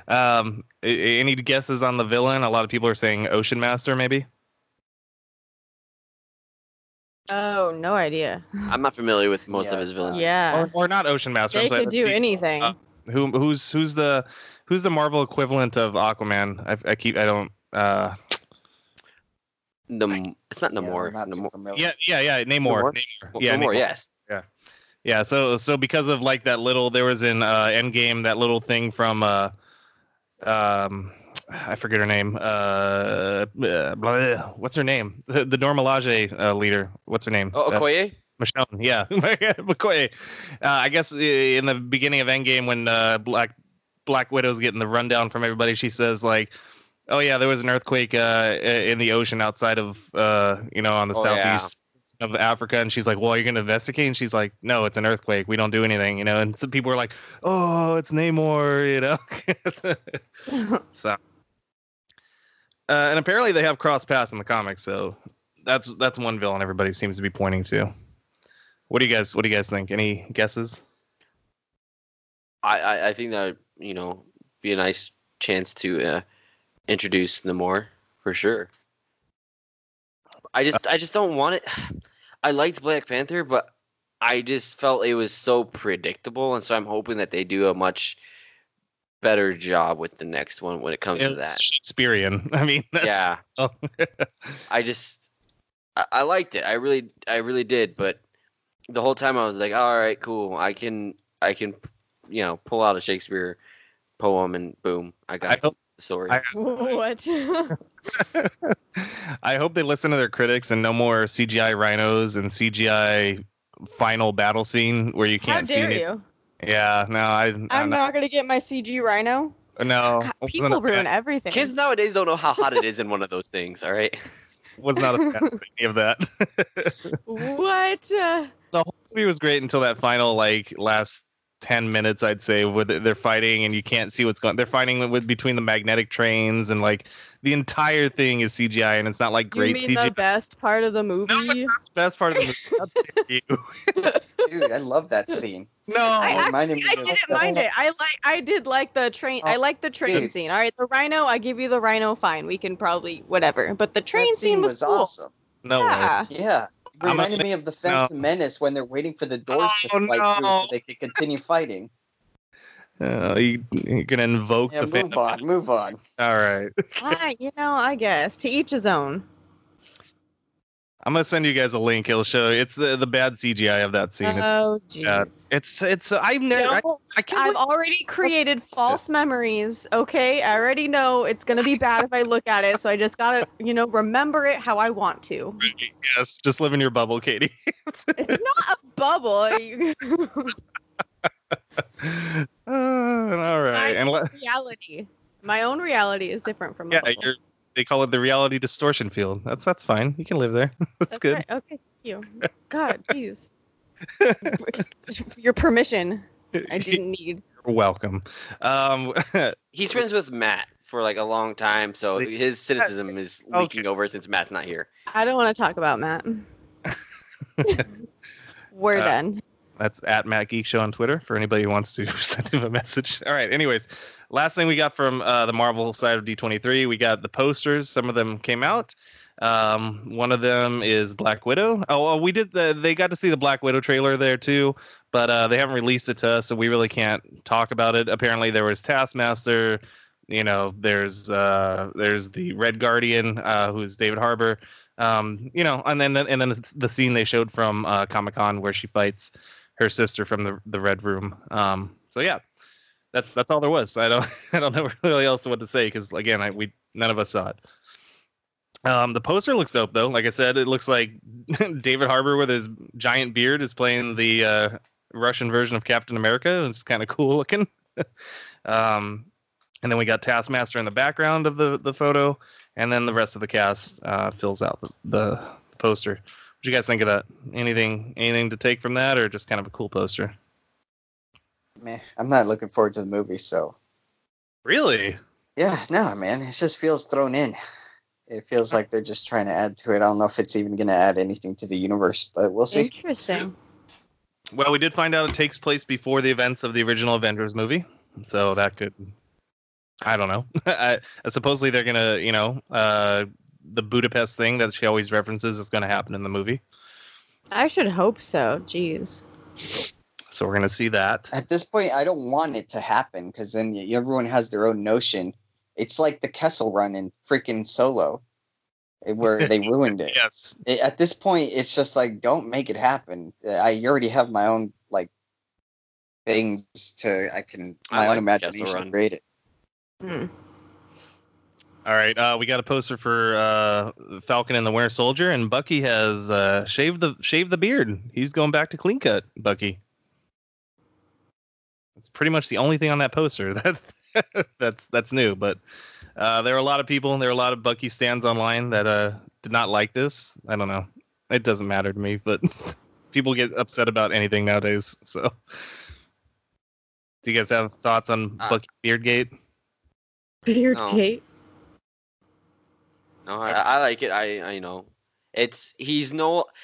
Um, any guesses on the villain? A lot of people are saying Ocean Master, maybe. Oh, no idea. I'm not familiar with most of his villains. Yeah. or, or not Ocean Master. I'm They sorry, could that's do anything. Uh, Who who's who's the who's the Marvel equivalent of Aquaman? I, I keep I don't. Uh, Nam- it's not Namor. I'm not Namor. familiar. yeah, yeah, yeah. Namor. Namor? Namor. Yeah, Namor, Namor. yes. Yeah, so so because of like that little there was in uh Endgame that little thing from uh um I forget her name. Uh blah, blah, what's her name? The, the Normalize uh, leader. What's her name? Oh, Uh, Okoye? Michonne, yeah, McCoy. Uh, I guess uh, in the beginning of Endgame, when uh, Black Black Widow's getting the rundown from everybody, she says like, "Oh yeah, there was an earthquake uh, in the ocean outside of uh, you know on the Oh, yeah. southeast of Africa," and she's like, "Well, you're gonna investigate?" And she's like, "No, it's an earthquake. We don't do anything." You know, and some people are like, "Oh, it's Namor," you know. so, uh, and apparently they have cross paths in the comics, so that's that's one villain everybody seems to be pointing to. What do you guys What do you guys think? Any guesses? I, I, I think that you know be a nice chance to uh, introduce Namor for sure. I just I just don't want it. I liked Black Panther, but I just felt it was so predictable, and so I'm hoping that they do a much better job with the next one when it comes to that. Shakespearean. I mean, that's, Yeah, oh. I just I, I liked it. I really I really did, but the whole time I was like, all right, cool. I can I can you know pull out a Shakespeare poem and boom, I I got hope the story. I- what? I hope they listen to their critics and no more CGI rhinos and CGI final battle scene where you can't see dare any. you? Yeah, no, I, I'm, I'm not gonna get my CG Rhino. no. God, people ruin fan- everything. Kids nowadays don't know how hot it is in one of those things. All right. was not a fan of any of that. what? Uh, the whole movie was great until that final like last 10 minutes i'd say where they- they're fighting and you can't see what's going they're fighting with between the magnetic trains and like the entire thing is cgi and it's not like you great mean cgi the best part of the movie? No, the best part of the movie How dare you. Dude, I love that scene. no I, actually, I didn't mind it. I like. I did like the train. I Oh, like the train dude. scene. All right, the Rhino. I give you the Rhino. Fine, we can probably whatever. But the train that scene was, was cool. awesome. no way Yeah. Yeah. It I'm a reminded me of the Phantom Menace when they're waiting for the doors to Oh, slide through so they can continue fighting. uh, you, you're gonna invoke Yeah, the move Phantom on, move on. all right Ah, you know, I guess to each his own. I'm gonna send you guys a link it'll show it's the, the bad cgi of that scene it's Oh, jeez. bad. it's it's i've never I, I can't I've believe- already created false memories. Okay, I already know it's gonna be bad if I look at it. So I just gotta, you know, remember it how I want to. yes just live in your bubble katie It's not a bubble. Uh, all right, My and le- reality. My own reality is different from a yeah, bubble. You're they call it the reality distortion field. That's that's fine. You can live there. that's, good. right. Okay, thank you. God, jeez. Your permission. I didn't need. You're welcome. Um, He's friends with Matt for like a long time, so his cynicism is leaking over since Matt's not here. I don't want to talk about Matt. We're Uh, done. That's at Matt Geek Show on Twitter for anybody who wants to send him a message. All right. Anyways, last thing we got from uh, the Marvel side of D23, we got the posters. Some of them came out. Um, one of them is Black Widow. Oh, well, we did the. They got to see the Black Widow trailer there too, but uh, they haven't released it to us, so we really can't talk about it. Apparently, there was Taskmaster. You know, there's uh, there's the Red Guardian, uh, who's David Harbour. Um, you know, and then and then the scene they showed from uh, Comic Con where she fights her sister from the the Red Room. Um, so yeah, that's that's all there was. I don't I don't know really else what to say because again, I we none of us saw it. Um, the poster looks dope though. Like I said, it looks like David Harbour with his giant beard is playing the uh, Russian version of Captain America. It's kind of cool looking. um, and then we got Taskmaster in the background of the the photo, and then the rest of the cast uh, fills out the, the, the poster. What you guys think of that? Anything anything to take from that, or just kind of a cool poster? Man, I'm not looking forward to the movie, so Really? yeah, no, man, it just feels thrown in. It feels like they're just trying to add to it. I don't know if it's even going to add anything to the universe, but we'll see. Interesting. Well, we did find out it takes place before the events of the original Avengers movie, so that could, I don't know. I, supposedly they're gonna, you know, uh, the Budapest thing that she always references is gonna happen in the movie, I should hope so. Jeez. so we're gonna see that. At this point, I don't want it to happen because then everyone has their own notion. It's like the Kessel Run in freaking Solo, eh, where they ruined it. Yes. It- At this point, it's just like, don't make it happen. I already have my own like things to. I can I my like own the imagination to create it. Hmm. All right, uh, we got a poster for uh, Falcon and the Winter Soldier, and Bucky has uh, shaved the shaved the beard. He's going back to clean cut. Bucky. That's pretty much the only thing on that poster. That that's that's new. But uh, there are a lot of people, and there are a lot of Bucky stands online that uh, did not like this. I don't know. It doesn't matter to me, but people get upset about anything nowadays. So, do you guys have thoughts on Uh, Bucky Beardgate? Beardgate. No. No, I, I like it. I, I know, it's he's no.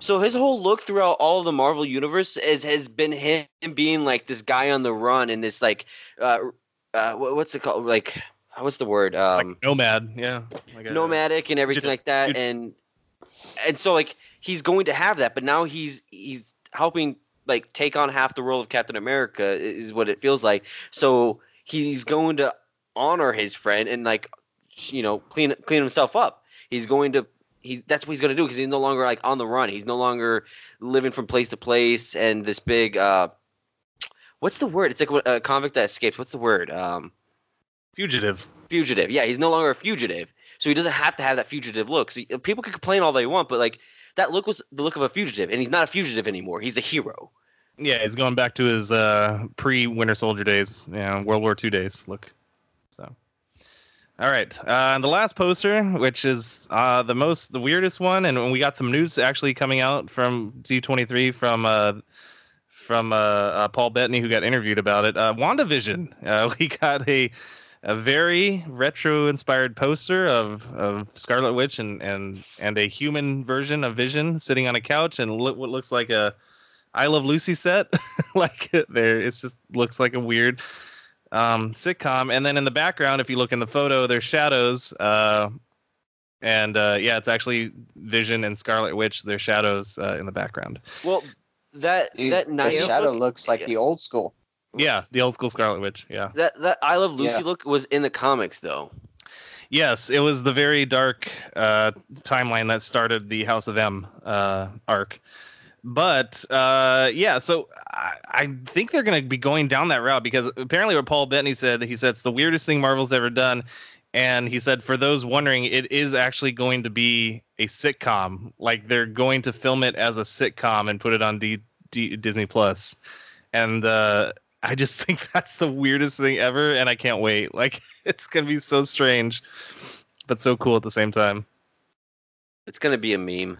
So his whole look throughout all of the Marvel universe is has been him being like this guy on the run and this like, uh, uh, what's it called? Like, what's the word? Um, like nomad, yeah. Like a- nomadic and everything like that and and so like he's going to have that but now he's he's helping like take on half the role of captain america is what it feels like so he's going to honor his friend and like you know clean clean himself up he's going to he's that's what he's going to do because he's no longer like on the run he's no longer living from place to place and this big uh what's the word it's like a convict that escapes what's the word um fugitive. fugitive. Yeah, he's no longer a fugitive, so he doesn't have to have that fugitive look. See, people can complain all they want, but like that look was the look of a fugitive, and he's not a fugitive anymore. He's a hero. Yeah, he's going back to his uh, pre-Winter Soldier days, yeah, World War II days. Look, so. All right, uh, and the last poster, which is uh, the most, the weirdest one, and we got some news actually coming out from D23 from uh, from uh, uh, Paul Bettany, who got interviewed about it. Uh, WandaVision. We got a a very retro-inspired poster of, of Scarlet Witch and, and and a human version of Vision sitting on a couch and look what looks like a I Love Lucy set. like there, it's just looks like a weird um, sitcom. And then in the background, if you look in the photo, there's shadows. Uh, and uh, yeah, it's actually Vision and Scarlet Witch. Their shadows uh, in the background. Well, that Dude, that the nice shadow look, looks like the old school. Yeah, the old school Scarlet Witch. Yeah. that that I Love Lucy Yeah. look was in the comics though. Yes, it was the very dark uh, timeline that started the House of M uh, arc. But uh, yeah, so I, I think they're going to be going down that route because apparently, what Paul Bettany said, he said it's the weirdest thing Marvel's ever done. And he said, for those wondering, it is actually going to be a sitcom. Like they're going to film it as a sitcom and put it on D, D, Disney Plus. And uh, I just think that's the weirdest thing ever, and I can't wait. Like it's gonna be so strange, but so cool at the same time. It's gonna be a meme.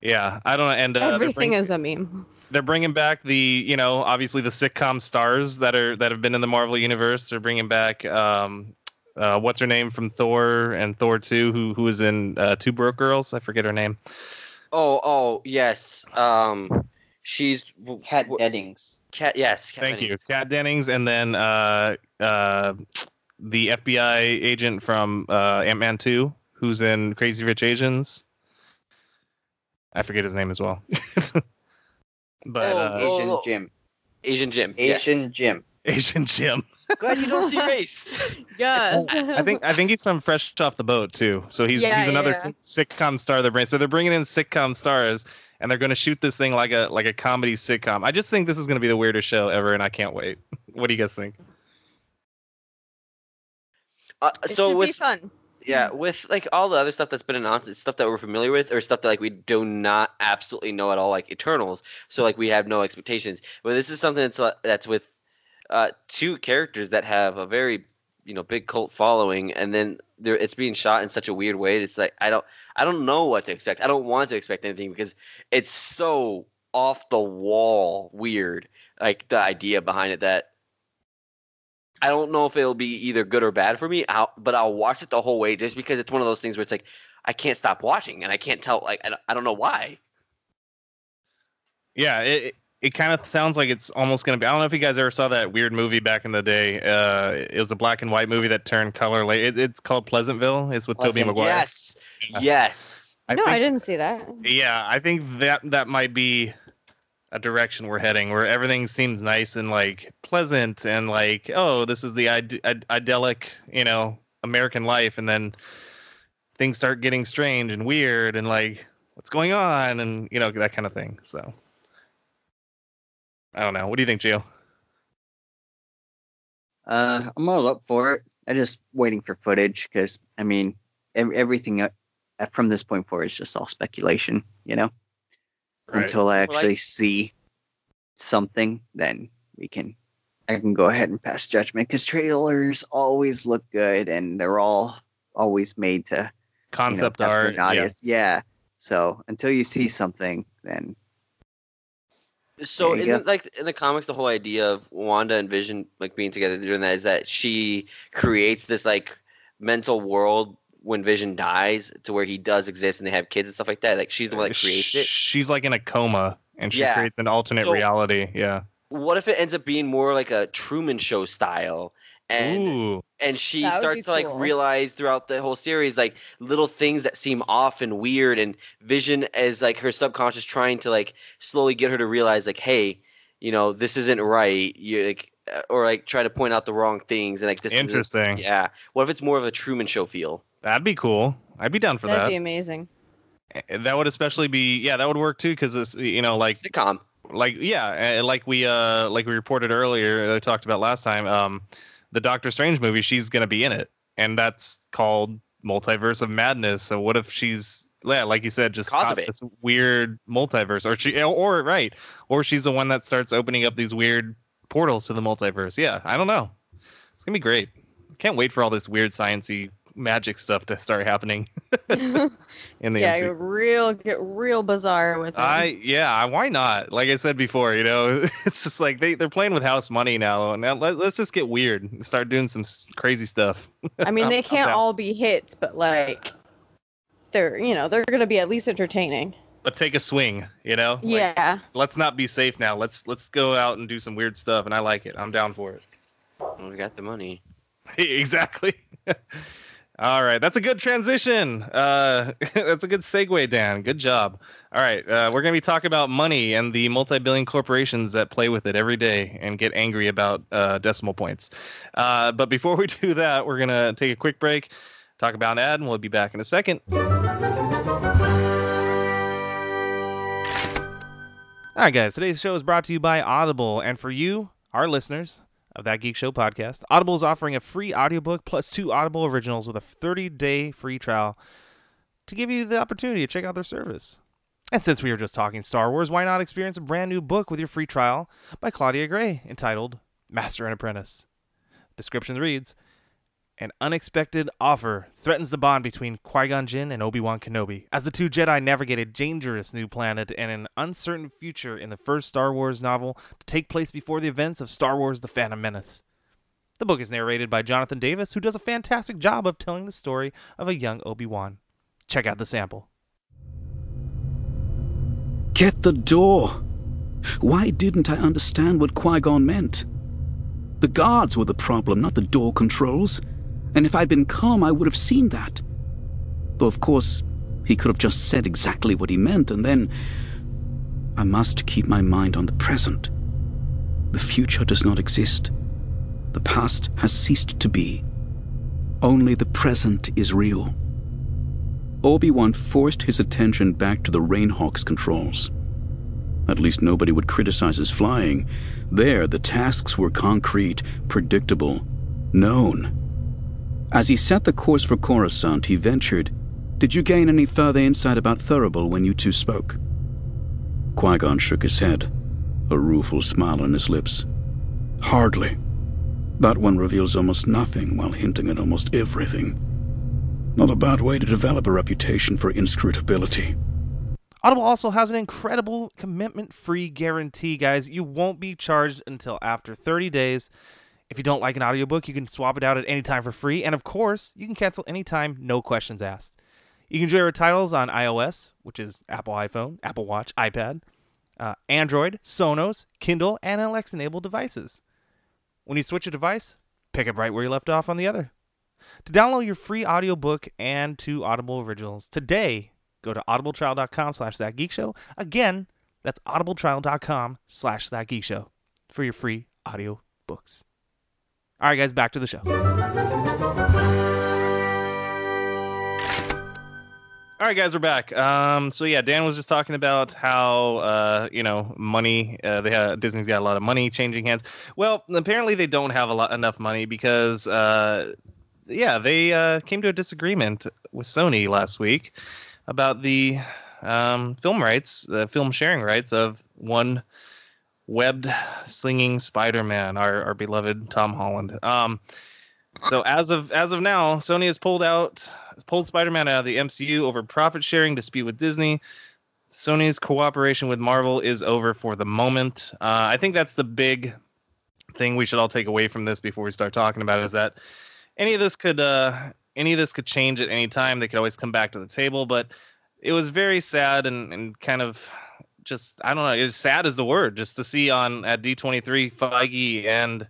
Yeah, I don't know. And uh, Everything bring- is a meme. they're bringing back the you know obviously the sitcom stars that are that have been in the Marvel universe. They're bringing back um, uh, what's her name from Thor and Thor two, who who was in uh, Two Broke Girls. I forget her name. Oh, oh, yes. Um, she's w- Kat w- Deadings. Kat. Yes. Kat Thank you, Dennings. Kat Dennings, and then uh, uh, the FBI agent from uh, Ant Man two, who's in Crazy Rich Asians. I forget his name as well. but Oh, uh, Asian oh. Jim. Asian Jim. yes. Asian Jim. Asian Jim. Glad you don't see race. yeah. I think I think he's from Fresh Off the Boat too. So he's Yeah, he's another yeah. sitcom star. They're bringing so they're bringing in sitcom stars, and they're going to shoot this thing like a like a comedy sitcom. I just think this is going to be the weirdest show ever, and I can't wait. what do you guys think? Uh, It so should be fun. Yeah, with like all the other stuff that's been announced, it's stuff that we're familiar with, or stuff that like we do not absolutely know at all, like Eternals. So like we have no expectations. But this is something that's uh, that's with uh, two characters that have a very you know big cult following, and then there it's being shot in such a weird way. It's like I don't I don't know what to expect. I don't want to expect anything because it's so off the wall weird. Like the idea behind it that I don't know if it'll be either good or bad for me, I'll, but I'll watch it the whole way just because it's one of those things where it's like I can't stop watching and I can't tell like I don't, I don't know why. Yeah, it it, it kind of sounds like it's almost going to be. I don't know if you guys ever saw that weird movie back in the day. Uh, it was a black and white movie that turned color. Like it, it's called Pleasantville. It's with Tobey Pleasant- Maguire. Yes, Yeah. yes. I no, think, I didn't see that. Yeah, I think that that might be a direction we're heading, where everything seems nice and like pleasant, and like, oh, this is the Id- Id- idyllic, you know, American life, and then things start getting strange and weird, and like, what's going on, and you know, that kind of thing. So, I don't know. What do you think, Gio? Uh, I'm all up for it. I'm just waiting for footage because I mean, ev- everything uh, from this point forward is just all speculation. You know, until I Well, I- actually see something, then we can. I can go ahead and pass judgment because trailers always look good and they're all always made to you know, Concept art. Yeah. yeah. So until you see something, then So isn't like in the comics the whole idea of Wanda and Vision like being together doing that is that she creates this like mental world when Vision dies to where he does exist and they have kids and stuff like that. Like she's the one that creates it. She's like in a coma, and she Yeah. creates an alternate So- reality. Yeah. What if it ends up being more like a Truman Show style? And Ooh. and she That starts be to like cool. realize throughout the whole series like little things that seem off and weird and vision as like her subconscious trying to like slowly get her to realize like hey you know this isn't right you like or like try to point out the wrong things and like this isn't- Interesting. yeah what if it's more of a truman show feel That'd be cool. I'd be down for That'd that. be amazing. that would especially be yeah that would work too because it's you know like sitcom like yeah uh, like we uh like we reported earlier i talked about last time um the doctor strange movie she's gonna be in it and that's called multiverse of madness so what if she's yeah like you said just Cause caught of it. this weird multiverse or she or right or she's the one that starts opening up these weird portals to the multiverse yeah i don't know it's gonna be great can't wait for all this weird sciency magic stuff to start happening in the yeah, real get real bizarre with it. I yeah, why not? Like I said before, you know, it's just like they they're playing with house money now. Now let, let's just get weird and start doing some crazy stuff. I mean, they can't all be hits, but like they're you know they're gonna be at least entertaining. But take a swing, you know. Like, yeah. Let's not be safe now. Let's let's go out and do some weird stuff, and I like it. I'm down for it. well, we got the money exactly. All right, that's a good transition. Uh, that's a good segue, Dan. Good job. All right, uh, we're going to be talking about money and the multi-billion corporations that play with it every day and get angry about uh, decimal points. Uh, but before we do that, we're going to take a quick break, talk about an ad, and we'll be back in a second. All right, guys. Today's show is brought to you by Audible, and for you, our listeners of that Geek Show podcast, Audible is offering a free audiobook plus two Audible originals with a 30-day free trial to give you the opportunity to check out their service. And since we were just talking Star Wars, why not experience a brand new book with your free trial by Claudia Gray entitled Master and Apprentice? Description reads An unexpected offer threatens the bond between Qui Gon Jinn and Obi Wan Kenobi as the two Jedi navigate a dangerous new planet and an uncertain future in the first Star Wars novel to take place before the events of Star Wars The Phantom Menace. The book is narrated by Jonathan Davis, who does a fantastic job of telling the story of a young Obi Wan. Check out the sample. Get the door! Why didn't I understand what Qui Gon meant? The guards were the problem, not the door controls. And if I'd been calm, I would have seen that. Though, of course, he could have just said exactly what he meant, and then. I must keep my mind on the present. The future does not exist. The past has ceased to be. Only the present is real. Obi-Wan forced his attention back to the Rainhawk's controls. At least nobody would criticize his flying. There, the tasks were concrete, predictable, known. As he set the course for Coruscant, he ventured, Did you gain any further insight about Thurible when you two spoke? Qui-Gon shook his head, a rueful smile on his lips. Hardly. That one reveals almost nothing while hinting at almost everything. Not a bad way to develop a reputation for inscrutability. Audible also has an incredible commitment free guarantee, guys. You won't be charged until after 30 days. If you don't like an audiobook, you can swap it out at any time for free. And of course, you can cancel anytime, no questions asked. You can enjoy our titles on iOS, which is Apple iPhone, Apple Watch, iPad, uh, Android, Sonos, Kindle, and Alexa enabled devices. When you switch a device, pick up right where you left off on the other. To download your free audiobook and two Audible originals today, go to audibletrial.com slash that geek show. Again, that's audibletrial.com slash that geek show for your free audio books. All right, guys, back to the show. All right, guys, we're back. Um, so yeah, Dan was just talking about how uh, you know money. Uh, they have, Disney's got a lot of money changing hands. Well, apparently they don't have a lot enough money because uh, yeah, they uh, came to a disagreement with Sony last week about the um, film rights, the film sharing rights of one webbed slinging Spider-Man, our, our beloved Tom Holland. Um, so as of as of now, Sony has pulled out pulled Spider-Man out of the MCU over profit sharing dispute with Disney. Sony's cooperation with Marvel is over for the moment. Uh, I think that's the big thing we should all take away from this before we start talking about it is that any of this could uh, any of this could change at any time. They could always come back to the table, but it was very sad and, and kind of just I don't know. It's sad is the word just to see on at D23 Feige and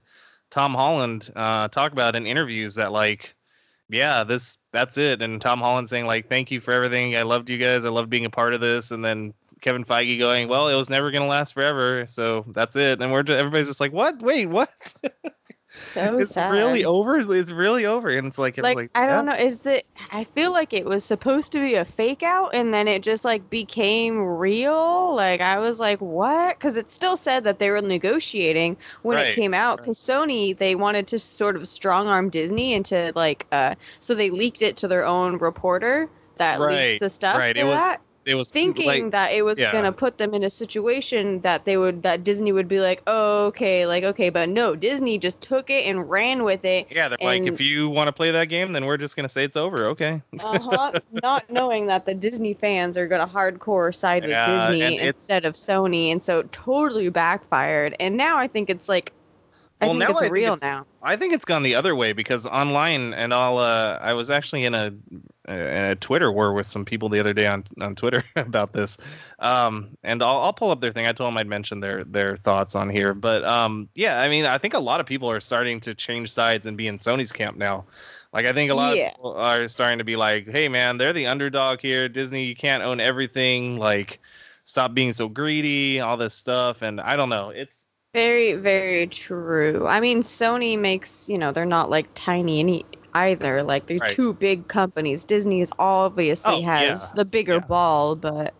Tom Holland uh, talk about in interviews that like yeah this that's it. And Tom Holland saying like thank you for everything. I loved you guys. I loved being a part of this. And then Kevin Feige going well it was never gonna last forever so that's it. And we're just, everybody's just like what? Wait what So it's sad. really over it's really over and it's like it's like, like I don't yeah. know. Is it? I feel like it was supposed to be a fake out, and then it just like became real. Like I was like, what? Because it still said that they were negotiating when Right, it came out. Because Sony they wanted to sort of strong arm Disney into like, uh, so they leaked it to their own reporter that Right, leaks the stuff. right. for It was that, it was thinking like, that it was yeah. gonna put them in a situation that they would that Disney would be like, oh, okay, like okay, but no, Disney just took it and ran with it. yeah they're like if you want to play that game then we're just gonna say it's over okay uh-huh. Not knowing that the Disney fans are gonna hardcore side with Yeah, and Disney instead of Sony, and so it totally backfired. And now I think it's like, I Well, think now it's I real now. I think it's gone the other way because online and I'll uh, I was actually in a, a Twitter war with some people the other day on, on Twitter about this, um, and I'll, I'll pull up their thing. I told them I'd mention their their thoughts on here, but um, yeah, I mean I think a lot of people are starting to change sides and be in Sony's camp now. Like I think a lot Yeah. of people are starting to be like, hey man, they're the underdog here. Disney, you can't own everything. Like, stop being so greedy, all this stuff, and I don't know. It's Very, very true. I mean, Sony makes, you know, they're not like tiny any either. Like they're Right. two big companies. Disney is obviously Oh, has yeah, the bigger yeah. ball, but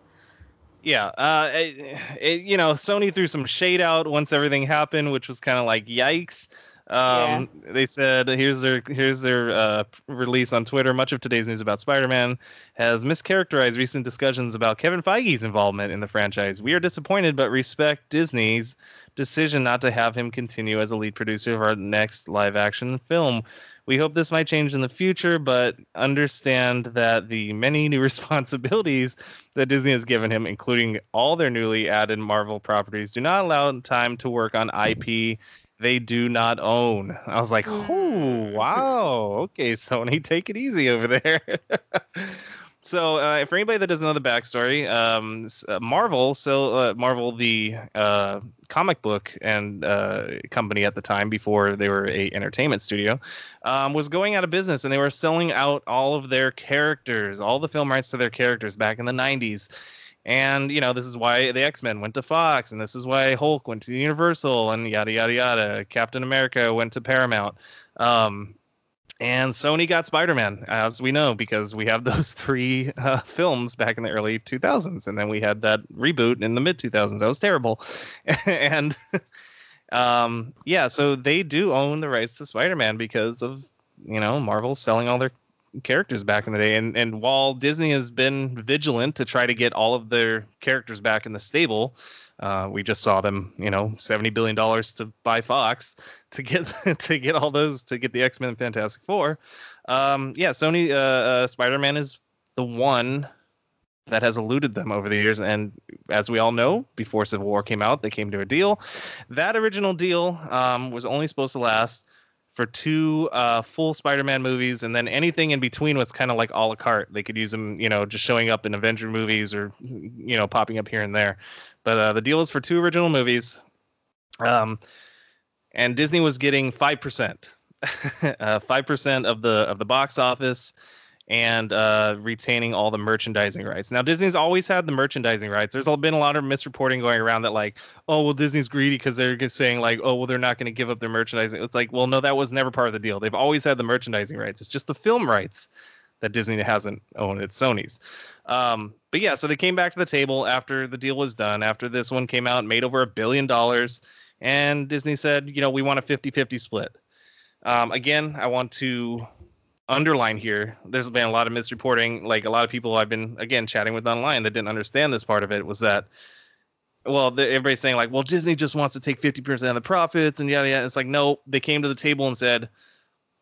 Yeah, uh, it, it- you know, Sony threw some shade out once everything happened, which was kind of like yikes. Um, They said here's their here's their uh, release on Twitter. Much of today's news about Spider-Man has mischaracterized recent discussions about Kevin Feige's involvement in the franchise. We are disappointed, but respect Disney's decision not to have him continue as a lead producer of our next live-action film. We hope this might change in the future, but understand that the many new responsibilities that Disney has given him, including all their newly added Marvel properties, do not allow him time to work on IP they do not own. I was like, oh, mm. wow. Okay, Sony, take it easy over there. so, uh, for anybody that doesn't know the backstory, um, uh, Marvel, so uh, Marvel, the uh, comic book and uh, company at the time before they were a entertainment studio, um, was going out of business, and they were selling out all of their characters, all the film rights to their characters back in the '90s and you know this is why the x-men went to fox and this is why hulk went to universal and yada yada yada. Captain america went to paramount. Um, and sony got spider-man as we know because we have those three uh, films back in the early 2000s and then we had that reboot in the mid 2000s that was terrible and um, yeah so they do own the rights to spider-man because of you know marvel selling all their characters back in the day. And and while Disney has been vigilant to try to get all of their characters back in the stable, uh, we just saw them, you know, seventy billion dollars to buy Fox to get to get all those to get the X Men and Fantastic Four. Um, yeah, Sony uh, uh, Spider Man is the one that has eluded them over the years. And as we all know, before Civil War came out, they came to a deal. That original deal um, was only supposed to last for two uh, full Spider-Man movies, and then anything in between was kind of like a la carte. They could use them, you know, just showing up in Avenger movies or you know popping up here and there. But uh, the deal is for two original movies, um, and Disney was getting five percent, uh, five percent of the of the box office and uh, retaining all the merchandising rights. Now, Disney's always had the merchandising rights. There's been a lot of misreporting going around that, like, oh, well, Disney's greedy because they're just saying, like, oh, well, they're not going to give up their merchandising. It's like, well, no, that was never part of the deal. They've always had the merchandising rights. It's just the film rights that Disney hasn't owned. It's Sony's. Um, but yeah, so they came back to the table after the deal was done, after this one came out, made over a billion dollars. And Disney said, you know, we want a 50 50 split. Um, again, I want to underline here there's been a lot of misreporting like a lot of people i've been again chatting with online that didn't understand this part of it was that well the, everybody's saying like well disney just wants to take 50% of the profits and yada yada it's like no they came to the table and said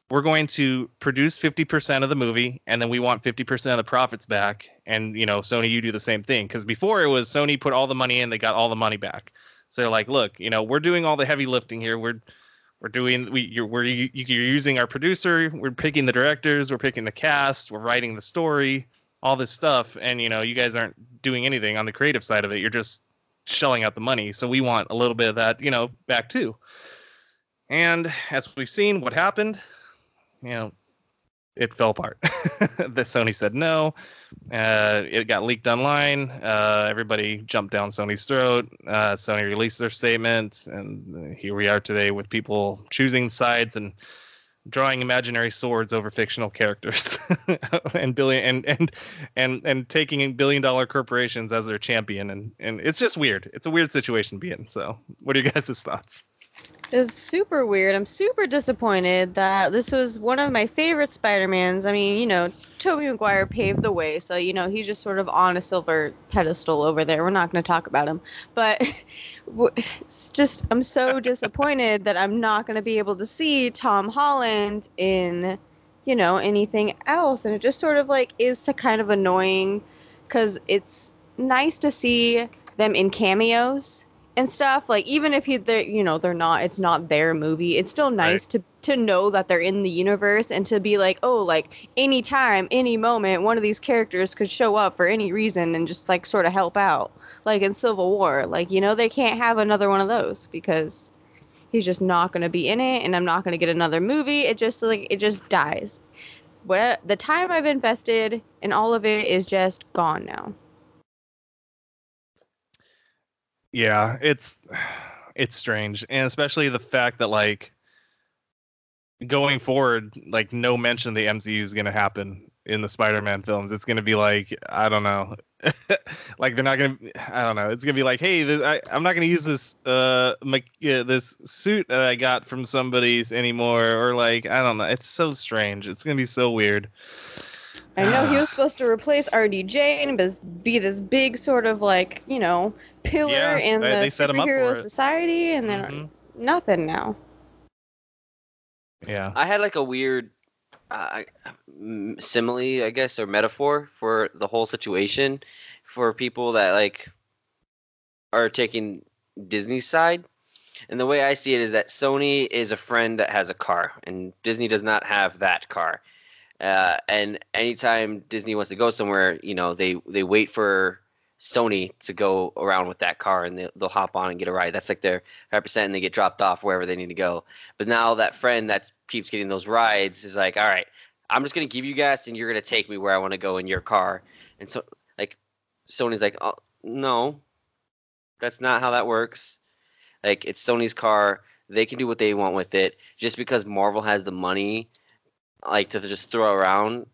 we're going to produce 50% of the movie and then we want 50% of the profits back. And you know sony you do the same thing. Because before it was sony put all the money in they got all the money back. So they're like look you know we're doing all the heavy lifting here. We're we're doing we you're we're you're using our producer. We're picking the directors. We're picking the cast. We're writing the story all this stuff. And you know you guys aren't doing anything on the creative side of it. You're just shelling out the money. So we want a little bit of that you know back too. And as we've seen what happened you know it fell apart. the Sony said no. Uh, it got leaked online. Uh, everybody jumped down Sony's throat. Uh, Sony released their statement, and here we are today with people choosing sides and drawing imaginary swords over fictional characters and billion and and and and taking billion dollar corporations as their champion and and it's just weird. It's a weird situation to be in. So, what are you guys' thoughts? It's super weird. I'm super disappointed that this was one of my favorite Spider-Mans. I mean, you know, Tobey Maguire paved the way, so you know, he's just sort of on a silver pedestal over there. We're not going to talk about him. But it's just I'm so disappointed that I'm not going to be able to see Tom Holland in, you know, anything else and it just sort of like is kind of annoying cuz it's nice to see them in cameos and stuff like even if you they're you know they're not it's not their movie it's still nice right. to to know that they're in the universe and to be like oh like anytime any moment one of these characters could show up for any reason and just like sort of help out. Like in civil war like you know they can't have another one of those because he's just not going to be in it and i'm not going to get another movie. It just like it just dies. What the time i've invested in all of it is just gone now yeah, it's it's strange, and especially the fact that like going forward, like no mention of the MCU is going to happen in the Spider-Man films. It's gonna be like I don't know, like they're not gonna. I don't know. It's gonna be like, hey, this, I, I'm not gonna use this uh my, uh, this suit that I got from somebody's anymore, or like I don't know. It's so strange. It's gonna be so weird. I know he was supposed to replace RDJ and be this big sort of like you know pillar Yeah, in they- the they set him up for superhero it. society, and then Mhm. nothing now. Yeah. I had like a weird uh, simile, I guess, or metaphor for the whole situation for people that like are taking Disney's side. And the way I see it is that Sony is a friend that has a car, and Disney does not have that car. Uh, and anytime Disney wants to go somewhere, you know, they they wait for Sony to go around with that car, and they, they'll hop on and get a ride. That's like their percent, and they get dropped off wherever they need to go. But now that friend that keeps getting those rides is like, all right, I'm just gonna give you gas, and you're gonna take me where I want to go in your car. And so, like, Sony's like, oh no, that's not how that works. Like, it's Sony's car. They can do what they want with it. Just because Marvel has the money, like to just throw around,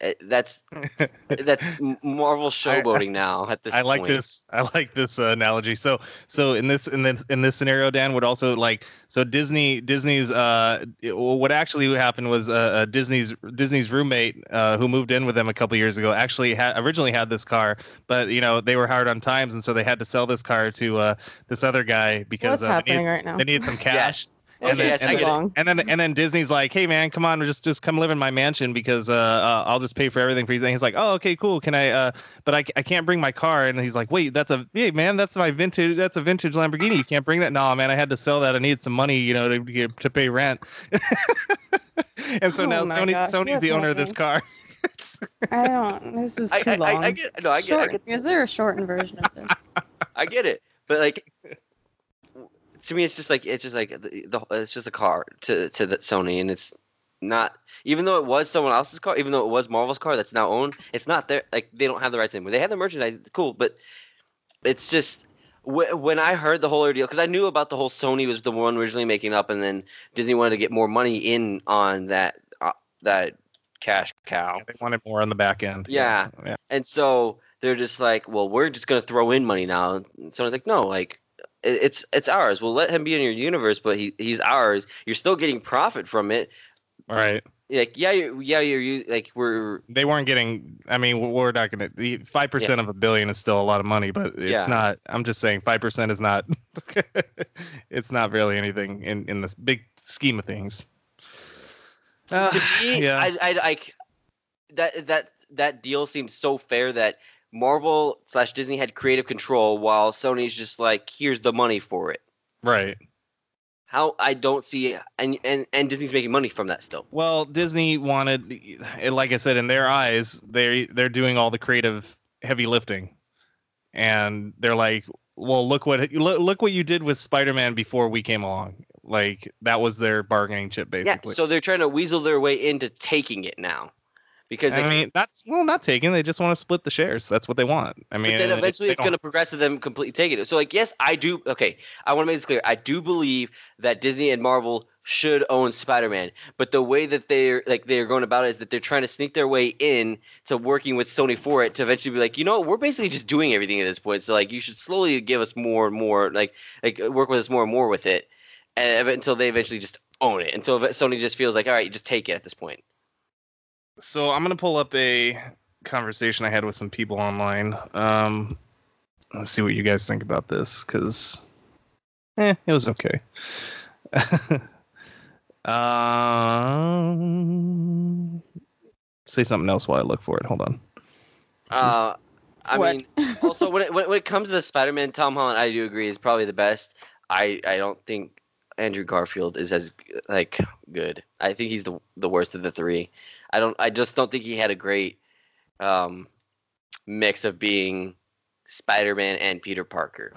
eh, that's that's Marvel showboating now at this I like point. this. I like this uh, analogy. So, so in this in this in this scenario, Dan would also like so Disney Disney's uh it- what actually happened was uh, uh, Disney's Disney's roommate uh, who moved in with them a couple years ago actually had originally had this car, but you know they were hard on times, and so they had to sell this car to uh, this other guy because What's uh, they, happening needed, right now? they needed some cash. Yes. And Okay, then- yes, and I then- it. And then and then Disney's like, "Hey man, come on, just just come live in my mansion because uh, uh I'll just pay for everything for you." And he's like, "Oh, okay, cool. Can I uh but I, I can't bring my car." And he's like, "Wait, that's a hey man, that's my vintage that's a vintage Lamborghini. You can't bring that." No, man, I had to sell that. I needed some money, you know, to get- to pay rent. and so Oh now Sony gosh, Sony's the owner of this car. I don't. This is too I, long. I, I get no, I get, I get Is there a shortened version of this? I get it, but like to me, it's just like it's just like the, the it's just a car to to the Sony, and it's not even though it was someone else's car, even though it was Marvel's car that's now owned, it's not their like they don't have the rights anymore. They have the merchandise, it's cool, but it's just wh- when I heard the whole ordeal because I knew about the whole Sony was the one originally making up, and then Disney wanted to get more money in on that uh, that cash cow. they wanted more on the back end. Yeah. yeah. And so they're just like, well, we're just gonna throw in money now. And someone's like, no, like it's it's ours. We'll let him be in your universe, but he he's ours. You're still getting profit from it. Right. Like yeah, you're, yeah, you're you like we're They weren't getting. I mean, we're not gonna. The five percent of a billion is still a lot of money, but it's Yeah. not. I'm just saying, five percent is not. it's not really anything in in this big scheme of things. Uh, to me, yeah. I I like that that that deal seems so fair that Marvel slash Disney had creative control while Sony's just like, here's the money for it. Right. How I don't see and and and Disney's making money from that still. Well, Disney wanted, eh, like I said, in their eyes, they they're doing all the creative heavy lifting, and they're like, "Well, look what look, look what you did with Spider-Man before we came along." Like that was their bargaining chip, basically. Yeah, so they're trying to weasel their way into taking it now, because they, I mean, that's well, not taking. They just want to split the shares. That's what they want. I mean, but then eventually it's going to progress to them completely taking it. So like, yes, I do. Okay, I want to make this clear. I do believe that Disney and Marvel should own Spider-Man, but the way that they're like they're going about it is that they're trying to sneak their way in to working with Sony for it to eventually be like, you know, we're basically just doing everything at this point. So like, you should slowly give us more and more, like like work with us more and more with it, and until they eventually just own it. Until Sony just feels like, all right, you just take it at this point. So I'm gonna pull up a conversation I had with some people online. Um, let's see what you guys think about this, because eh, it was okay. um, say something else while I look for it. Hold on. Uh, I What? mean, also when it, when, when it comes to the Spider-Man, Tom Holland, I do agree is probably the best. I I don't think Andrew Garfield is as like good. I think he's the the worst of the three. I don't. I just don't think he had a great um, mix of being Spider-Man and Peter Parker.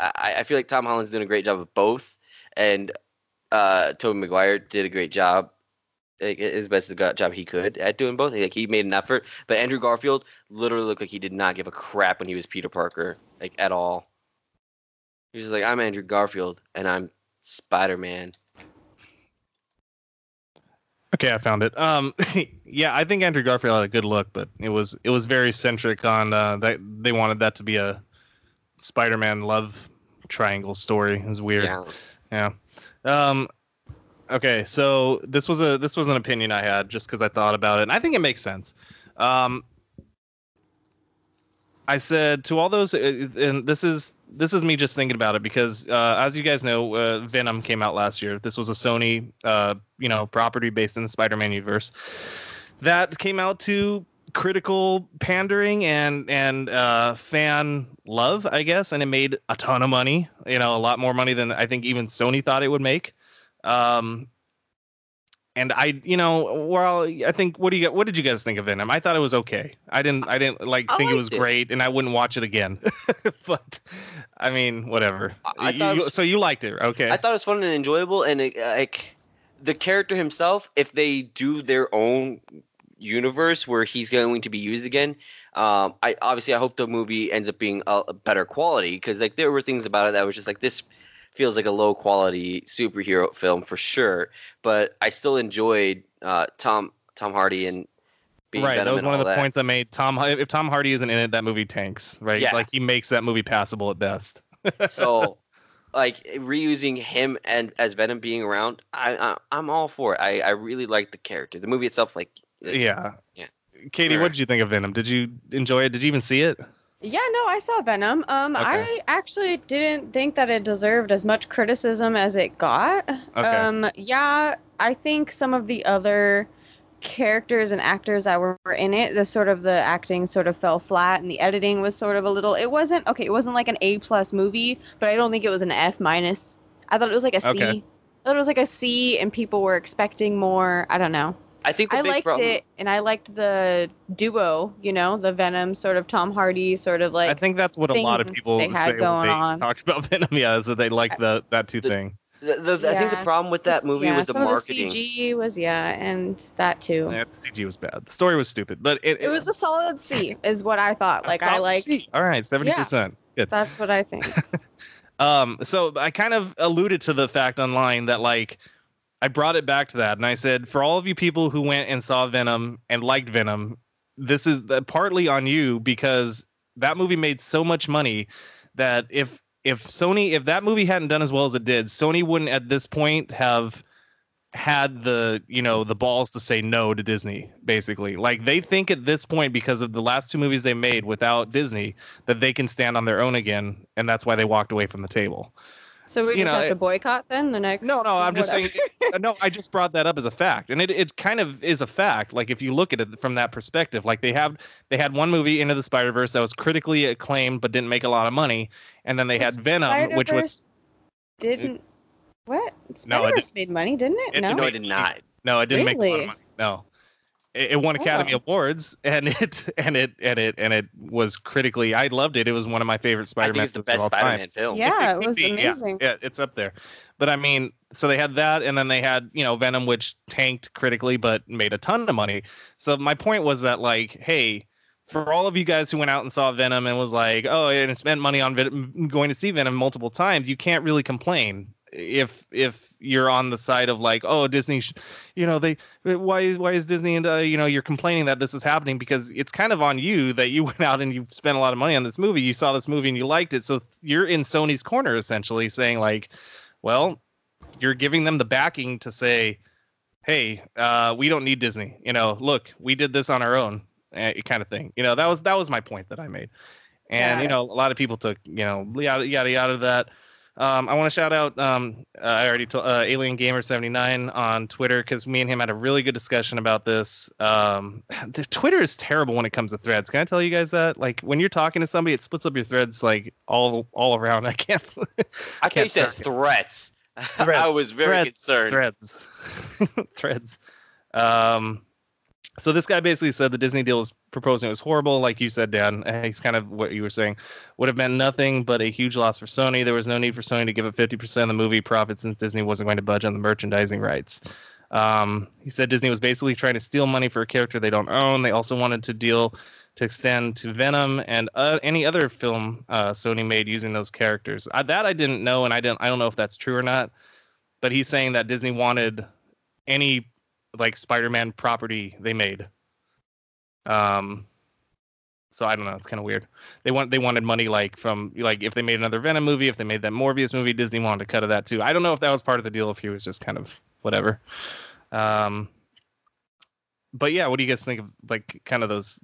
I, I feel like Tom Holland's doing a great job of both, and uh, Tobey Maguire did a great job his best job he could at doing both. Like he made an effort, but Andrew Garfield literally looked like he did not give a crap when he was Peter Parker, like at all. He was like, "I'm Andrew Garfield, and I'm Spider Man." Okay, I found it. Um, yeah, I think Andrew Garfield had a good look, but it was it was very centric on uh, that they wanted that to be a Spider-Man love triangle story. It was weird. Yeah. Yeah. Um, okay, so this was a this was an opinion I had just because I thought about it, and I think it makes sense. Um, I said to all those, uh, and this is this is me just thinking about it because, uh, as you guys know, uh, Venom came out last year. This was a Sony, uh, you know, property based in the Spider-Man universe that came out to critical pandering and and uh, fan love, I guess, and it made a ton of money. You know, a lot more money than I think even Sony thought it would make. Um, and I, you know, well, I think what do you what did you guys think of Venom? I thought it was okay. I didn't I didn't like I think it was it. great, and I wouldn't watch it again. but I mean, whatever. I- I You- was- so you liked it, okay? I thought it was fun and enjoyable, and it, like the character himself, if they do their own universe where he's going to be used again, um, I obviously I hope the movie ends up being a, a better quality because like there were things about it that was just like this feels like a low quality superhero film for sure, but I still enjoyed uh, Tom Tom Hardy and being right, that was one of the that. points I made. Tom, if Tom Hardy isn't in it, that movie tanks. Right, Yeah. like he makes that movie passable at best. so like reusing him and as Venom being around, I, I I'm all for it. I I really like the character. The movie itself, like yeah, Yeah. Katie, what did you think of Venom? Did you enjoy it? Did you even see it? Yeah, no, I saw Venom. Um, Okay. I actually didn't think that it deserved as much criticism as it got. Okay. Um, yeah, I think some of the other characters and actors that were in it, the sort of the acting sort of fell flat, and the editing was sort of a little. It wasn't okay. It wasn't like an A plus movie, but I don't think it was an F minus. I thought it was like a C. Okay. I thought it was like a C, and people were expecting more. I don't know. I think the I big liked problem. it, and I liked the duo. You know, the Venom sort of Tom Hardy sort of like. I think that's what a lot of people they had say when going they on. talk about Venom. Yeah, is that they like the that two The- thing. The, the, I think the problem with that movie yeah, was the some marketing. Of the CG was yeah, and that too. Yeah, the CG was bad. The story was stupid, but it, It was a solid C, is what I thought. Like I solid liked. C. All right, seventy percent. Good. That's what I think. Um, so I kind of alluded to the fact online that like I brought it back to that, and I said for all of you people who went and saw Venom and liked Venom, this is the, partly on you because that movie made so much money that if if Sony if that movie hadn't done as well as it did, Sony wouldn't at this point have had the you know the balls to say no to Disney basically. Like they think at this point because of the last two movies they made without Disney that they can stand on their own again and that's why they walked away from the table So we You just know, have it- to boycott then the next. no no i'm just saying uh, no i just brought that up as a fact and it, it kind of is a fact like if you look at it from that perspective like they have they had one movie into the spider verse that was critically acclaimed but didn't make a lot of money and then they The had venom which was Didn't what? No, it Spider Verse made money, didn't it? It- no. No, it did not. No, it didn't make a lot of money. No. It, it won Academy Oh. Awards and it and it and it and it was critically I loved it. It was one of my favorite Spider-Man I think it's the best. Spider-Man film. Yeah, it could was be, yeah. amazing. Yeah, it's up there. But I mean, so they had that, and then they had you know Venom, which tanked critically but made a ton of money. So my point was that like, hey, for all of you guys who went out and saw Venom and was like, oh, and spent money on Ven- going to see Venom multiple times, you can't really complain if if you're on the side of like, oh, Disney, sh- you know, they why is why is Disney and uh, you know you're complaining that this is happening because it's kind of on you that you went out and you spent a lot of money on this movie. You saw this movie and you liked it, so you're in Sony's corner essentially, saying like, well, you're giving them the backing to say, hey, uh, we don't need Disney. You know, look, we did this on our own, uh, kind of thing. You know, that was that was my point that I made, and Got you know, a lot of people took you know yada yada yada that. Um, I want to shout out. Um, uh, I already told uh, Alien Gamer seventy nine on Twitter because me and him had a really good discussion about this. Um, the Twitter is terrible when it comes to threads. Can I tell you guys that? Like when you're talking to somebody, it splits up your threads like all all around. I can't. I can't say threats. I was very threads, concerned. Threads, threads. Um, so this guy basically said the Disney deal was proposing it was horrible, like you said, Dan. He's kind of what you were saying. Would have meant nothing but a huge loss for Sony. There was no need for Sony to give up 50% of the movie profit since Disney wasn't going to budge on the merchandising rights. Um, he said Disney was basically trying to steal money for a character they don't own. They also wanted to deal to extend to Venom and uh, any other film uh, Sony made using those characters. Uh, that I didn't know, and I didn't. I don't know if that's true or not. But he's saying that Disney wanted any like Spider-Man property they made. Um, so I don't know. It's kind of weird. They want they wanted money like from like if they made another Venom movie, if they made that Morbius movie, Disney wanted to cut of that too. I don't know if that was part of the deal. If he was just kind of whatever. Um, but yeah, what do you guys think of like kind of those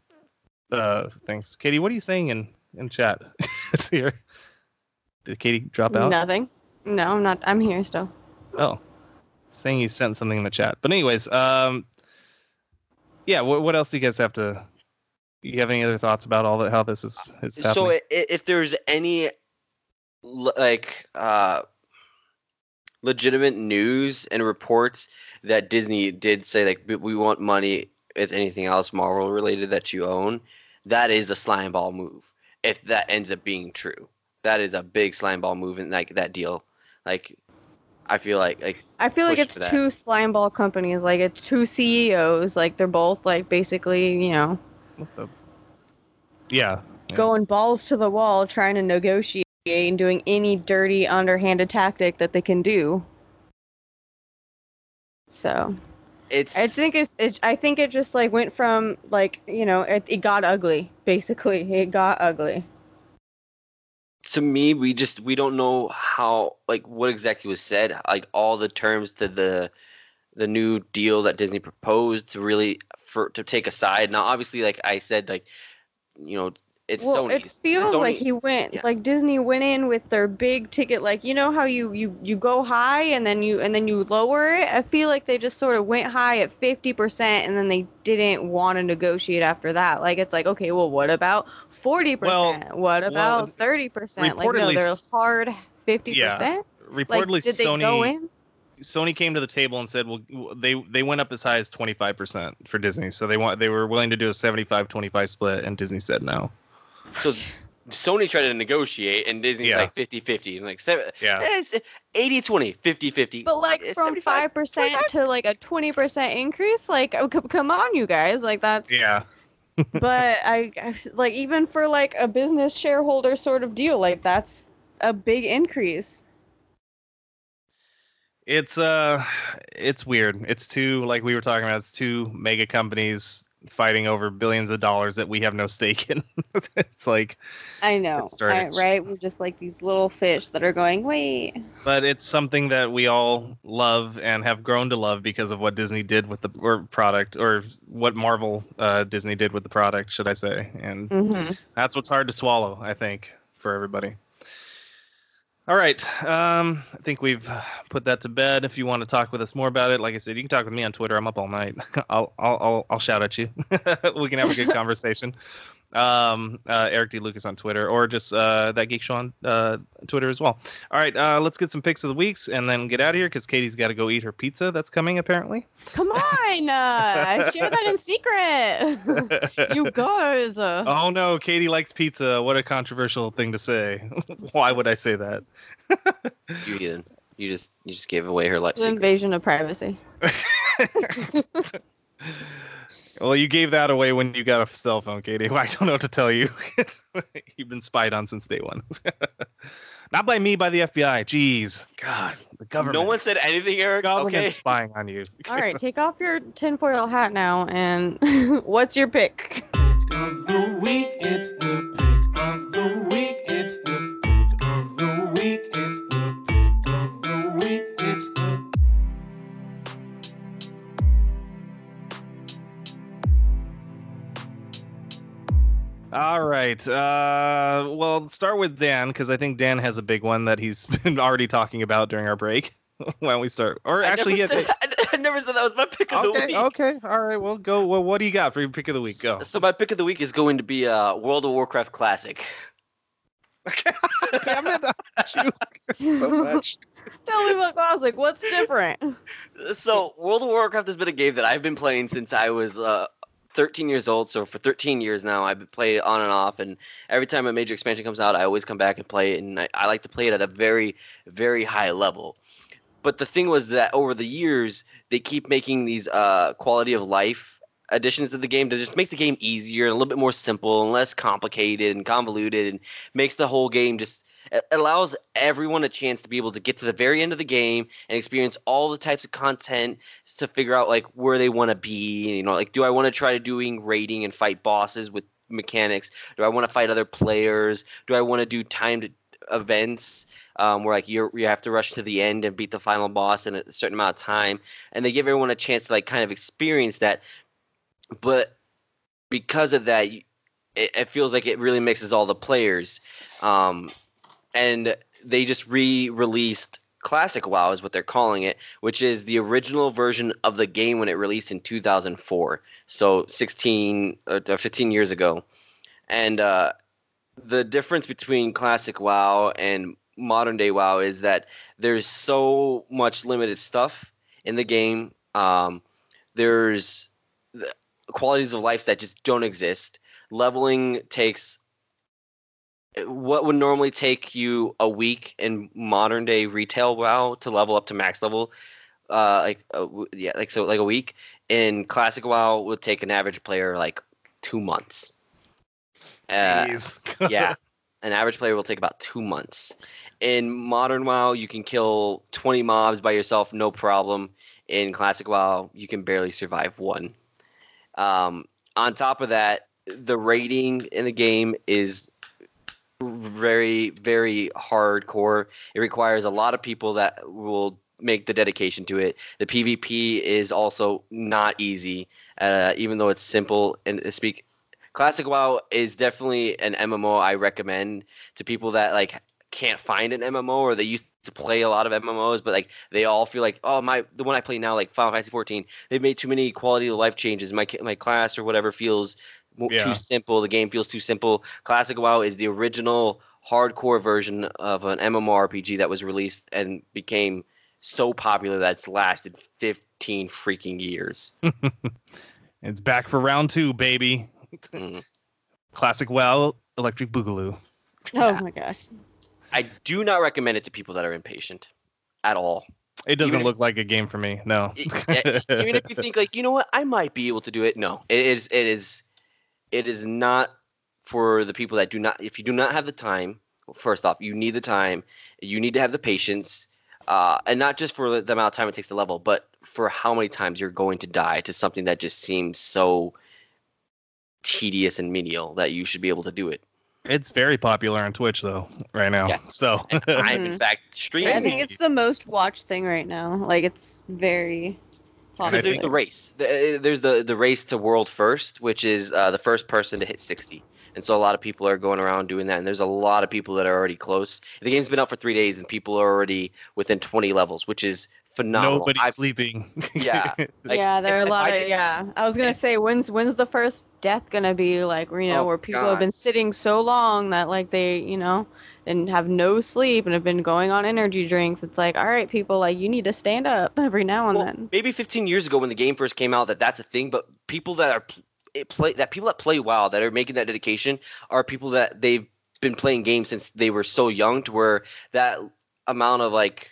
uh things? Katie, what are you saying in in chat? it's here. Did Katie drop out? Nothing. No, I'm not. I'm here still. Oh, saying you sent something in the chat. But anyways, um, yeah. What what else do you guys have to? You have any other thoughts about all that? How this is happening? So i- if there's any like uh legitimate news and reports that Disney did say like "We- we want money if anything else Marvel related that you own, that is a slime ball move. If that ends up being true, that is a big slime ball move in like that deal. Like I feel like like I feel like it's two slime ball companies. Like it's two CEOs. Like they're both like basically, you know, the- Yeah. Yeah. going balls to the wall, trying to negotiate and doing any dirty, underhanded tactic that they can do. So it's I think it's, it's I think it just like went from like you know it, it got ugly basically it got ugly. To me we just we don't know how like what exactly was said like all the terms to the the new deal that disney proposed to really for to take a side. Now obviously like i said like you know it's well, Sony's. it feels like he went yeah. like Disney went in with their big ticket. Like you know how you you you go high and then you and then you lower it. I feel like they just sort of went high at fifty percent and then they didn't want to negotiate after that. Like it's like okay, well, what about forty percent? What about thirty percent? Like no, reportedly they're hard fifty percent. Like Reportedly, did they Sony go in? Sony came to the table and said, "Well, they they went up as high as 25% for Disney. So they want they were willing to do a 75-25 split, and Disney said no. So sony tried to negotiate and disney's Yeah. like 50-50 and like seven, Yeah. it's 80-20 50-50 But like from five percent to like a twenty percent increase, like oh, c- come on, you guys, like that's. Yeah. but I, I like even for like a business shareholder sort of deal, like that's a big increase. It's uh it's weird. It's two like we were talking about, it's two mega companies fighting over billions of dollars that we have no stake in. it's like I know, I, right? We're just like these little fish that are going, wait. but it's something that we all love and have grown to love because of what Disney did with the or product or what Marvel uh, Disney did with the product, should I say? And Mm-hmm. that's what's hard to swallow, I think, for everybody. All right, um, I think we've put that to bed. If you want to talk with us more about it, like I said, you can talk with me on Twitter. I'm up all night. I'll I'll I'll, I'll shout at you. we can have a good conversation. Um, uh, Eric D. Lucas on Twitter, or just uh, that Geek Show on uh, Twitter as well. All right, uh, let's get some picks of the weeks and then get out of here because Katie's got to go eat her pizza that's coming apparently. Come on, uh, I share that in secret. you guys. Uh, Oh no, Katie likes pizza. What a controversial thing to say. Why would I say that? you heathen. you just you just gave away her life an secrets. invasion of privacy. Well, you gave that away when you got a cell phone, Katie. I don't know what to tell you. You've been spied on since day one. Not by me, by the FBI. Jeez, God, the government. no one said anything eric government okay spying on you. All right, take off your tinfoil hat now, and what's your pick? Right. Uh, well, start with Dan because I think Dan has a big one that he's been already talking about during our break. Why don't we start? Or I actually, never, yeah. said, I never said that was my pick of the Okay. week Okay. All right. Well, go. Well, what do you got for your pick of the week? Go. So my pick of the week is going to be uh, World of Warcraft Classic. Damn it! I hate you so much. Tell me about Classic. What's different? So World of Warcraft has been a game that I've been playing since I was uh, 13 years old. So for 13 years now, I've playing it on and off. And every time a major expansion comes out, I always come back and play it. And I, I like to play it at a very, very high level. But the thing was that over the years, they keep making these uh, quality of life additions to the game to just make the game easier and a little bit more simple and less complicated and convoluted and makes the whole game just it allows everyone a chance to be able to get to the very end of the game and experience all the types of content to figure out like where they want to be. You know, like do I want to try to doing raiding and fight bosses with mechanics? Do I want to fight other players? Do I want to do timed events um, where like you you have to rush to the end and beat the final boss in a certain amount of time? And they give everyone a chance to like kind of experience that. But because of that, it, it feels like it really mixes all the players. Um, and they just re-released classic WoW is what they're calling it, which is the original version of the game when it released in 2004. So 16 uh, or 15 years ago. And uh, the difference between classic WoW and modern day WoW is that there's so much limited stuff in the game. Um, there's the qualities of life that just don't exist. Leveling takes what would normally take you a week in modern day retail WoW to level up to max level, uh, like uh, yeah, like so like a week in classic WoW would take an average player like two months. Uh, yeah, an average player will take about two months. In modern WoW, you can kill 20 mobs by yourself, no problem. In classic WoW, you can barely survive one. Um, on top of that, the raiding in the game is very, very hardcore. It requires a lot of people that will make the dedication to it. The PvP is also not easy, uh, even though it's simple and speak. Classic WoW is definitely an MMO I recommend to people that like can't find an MMO or they used to play a lot of MMOs, but like they all feel like, oh my, the one I play now, like Final Fantasy 14, they've made too many quality of life changes. My my class or whatever feels mo- Yeah. too simple. The game feels too simple. Classic WoW is the original hardcore version of an MMORPG that was released and became so popular that it's lasted 15 freaking years. It's back for round two, baby. Mm. Classic WoW Electric Boogaloo. Oh my gosh. I do not recommend it to people that are impatient at all. It doesn't Even if- look like a game for me. No. I- yeah, even if you think like you know what i might be able to do it no it is it is it is not for the people that do not if you do not have the time first off you need the time you need to have the patience uh, and not just for the, the amount of time it takes to level but for how many times you're going to die to something that just seems so tedious and menial that you should be able to do it It's very popular on Twitch though, right now. Yes. So i'm in Mhm. fact I think it's the most watched thing right now. Like it's very because there's the race. The, uh, there's the the race to world first, which is uh, the first person to hit 60. And so a lot of people are going around doing that, and there's a lot of people that are already close. The game's been out for three days, and people are already within 20 levels, which is phenomenal. nobody's I've- sleeping. Yeah. Like, yeah, there are a lot I of yeah. I was gonna say when's when's the first death gonna be like you know Oh, where people God. have been sitting so long that like they you know and have no sleep and have been going on energy drinks. It's like all right, people like you need to stand up every now and well, then. maybe 15 years ago when the game first came out, that that's a thing. But people that are it play that people that play WoW that are making that dedication are people that they've been playing games since they were so young to where that amount of like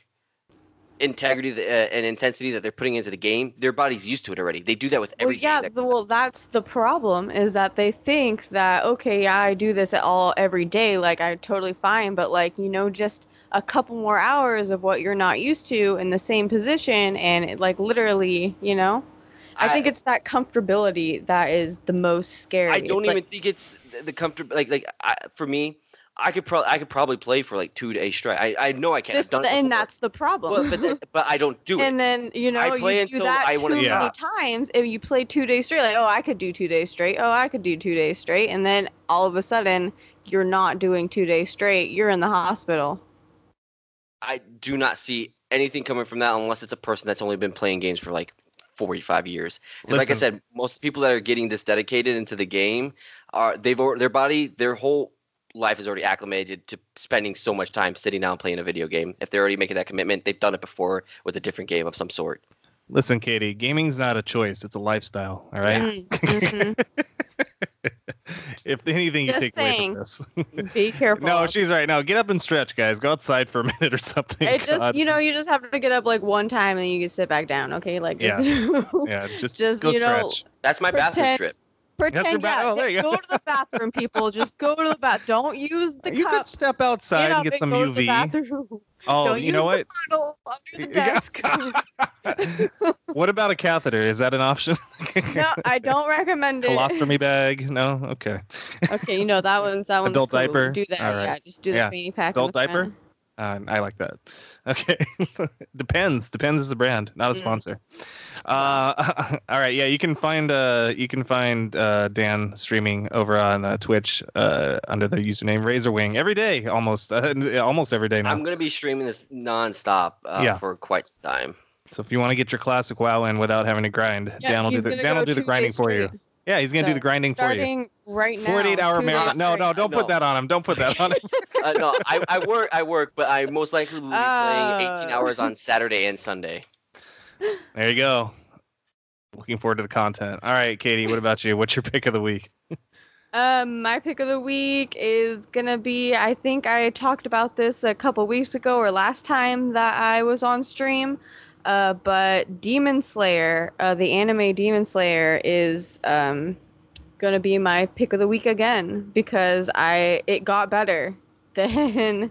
integrity uh, and intensity that they're putting into the game, their body's used to it already. They do that with every. Well, yeah, the, well, that's the problem is that they think that okay, yeah, I do this all every day, like I'm totally fine, but like you know, just a couple more hours of what you're not used to in the same position, and it, like literally, you know, I, think it's that comfortability that is the most scary. I don't It's even like, think it's the- the comfort. Like like I, for me, I could probably I could probably play for like two days straight. I, I know I can. this, I've done and before. that's the problem. Well, but, th- but I don't do it. and then you know I play you do until that I wanna many stop. times if you play two days straight like oh i could do two days straight oh i could do two days straight and then all of a sudden you're not doing two days straight you're in the hospital I do not see anything coming from that unless it's a person that's only been playing games for like 45 years. Because like I said, most people that are getting this dedicated into the game are they've al- their body their whole life is already acclimated to spending so much time sitting down playing a video game. If they're already making that commitment, they've done it before with a different game of some sort. Listen, Katie, gaming's not a choice; it's a lifestyle. All right. Mm, mhm. if anything you Just take saying. away from this. be careful no, she's right. Now get up and stretch, guys. Go outside for a minute or something. it just you know you just have to get up like one time and then you can sit back down okay like just yeah, just just, go you know, stretch. That's my bathroom trip. Pretend yeah, oh, there you go. go. to the bathroom, people. Just go to the bath. Don't use the you cup. could step outside Get and get some to the UV. bathroom. Oh, Don't you use know what? bottle under the desk. what about a catheter? Is that an option? no, I don't recommend it. Colostomy bag? No. Okay. Okay, you know that one's that one's Adult cool. diaper? Do that. Right. Yeah, just do the Yeah. fanny pack. Adult diaper? front. Uh, I like that. Okay. Depends. Depends is a brand, not a Mm. sponsor. Uh, all right. Yeah, you can find uh, you can find uh, Dan streaming over on uh, Twitch uh, under the username Razorwing every day, almost uh, almost every day now. I'm gonna be streaming this nonstop uh, Yeah. for quite some time. So if you want to get your classic WoW in without having to grind, Yeah, Dan will do the Dan will do the grinding days for you. Yeah, he's gonna do the grinding for you. Starting right now. 48 hour marathon. No, no, don't No. put that on him. Don't put that on him. Uh, no, I, I work, I work, but I most likely will be playing 18 Oh. hours on Saturday and Sunday. There you go. Looking forward to the content. All right, Katie, what about you? What's your pick of the week? Um, my pick of the week is gonna be. I think I talked about this a couple weeks ago or last time that I was on stream. Uh, but Demon Slayer, uh, the anime Demon Slayer, is um gonna be my pick of the week again because I it got better than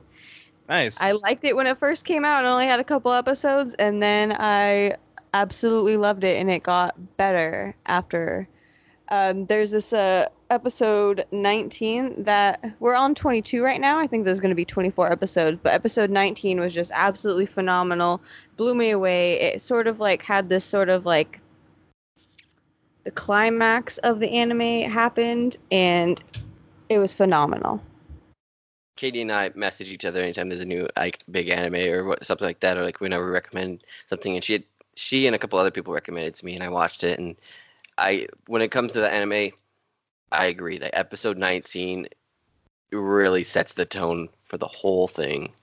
Nice. I liked it when it first came out. It only had a couple episodes, and then I absolutely loved it, and it got better after. Um, there's this uh, episode 19 that we're on 22 right now. I think there's going to be 24 episodes, but episode 19 was just absolutely phenomenal. Blew me away. It sort of like had this sort of like the climax of the anime happened, and it was phenomenal. Katie and I message each other anytime there's a new like big anime or what, something like that, or like whenever we recommend something, and she had, she and a couple other people recommended it to me, and I watched it, and I when it comes to the anime, I agree that episode 19 really sets the tone for the whole thing.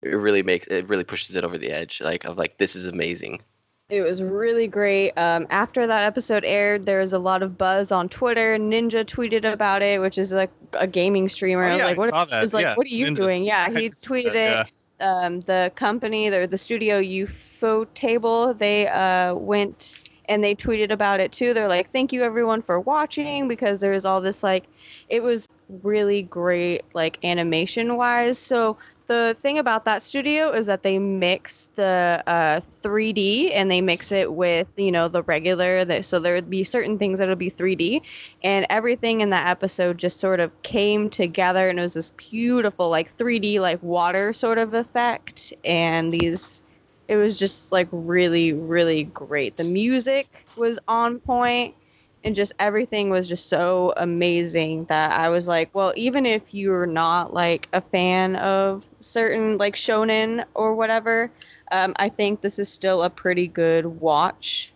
It really makes it really pushes it over the edge, like of like this is amazing. It was really great. Um, after that episode aired, there was a lot of buzz on Twitter. Ninja tweeted about it, which is like a gaming streamer. Oh, I was yeah, like, I what? saw that. I was like, Yeah, what are you Ninja. doing? Yeah, he tweeted that, it. Um, the company, the the studio Ufotable, they uh, went and they tweeted about it too. They're like, thank you everyone for watching because there was all this like, it was really great like animation wise. So the thing about that studio is that they mix the uh, 3D and they mix it with you know the regular. That so there would be certain things that'll be 3D, and everything in that episode just sort of came together, and it was this beautiful like 3D like water sort of effect, and these. It was just like really, really great. The music was on point and just everything was just so amazing that I was like, well, even if you're not like a fan of certain like shonen or whatever, um, I think this is still a pretty good watch.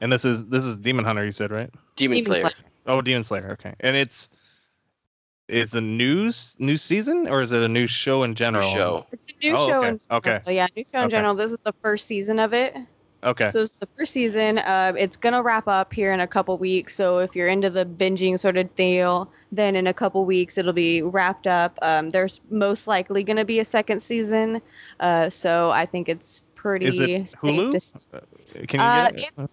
And this is this is Demon Hunter, you said, right? Demon, Demon Slayer. Slayer. Oh, Demon Slayer. Okay. And it's it's a news new season or is it a new show in general? show. It's a new Oh, show okay, in okay. Yeah, new show in Okay. general. This is the first season of it. Okay. So it's the first season. Uh, it's gonna wrap up here in a couple weeks. So if you're into the binging sort of deal, then in a couple weeks it'll be wrapped up. Um, there's most likely gonna be a second season. Uh, so I think it's pretty Is it safe Hulu? to s- Can you uh, get it?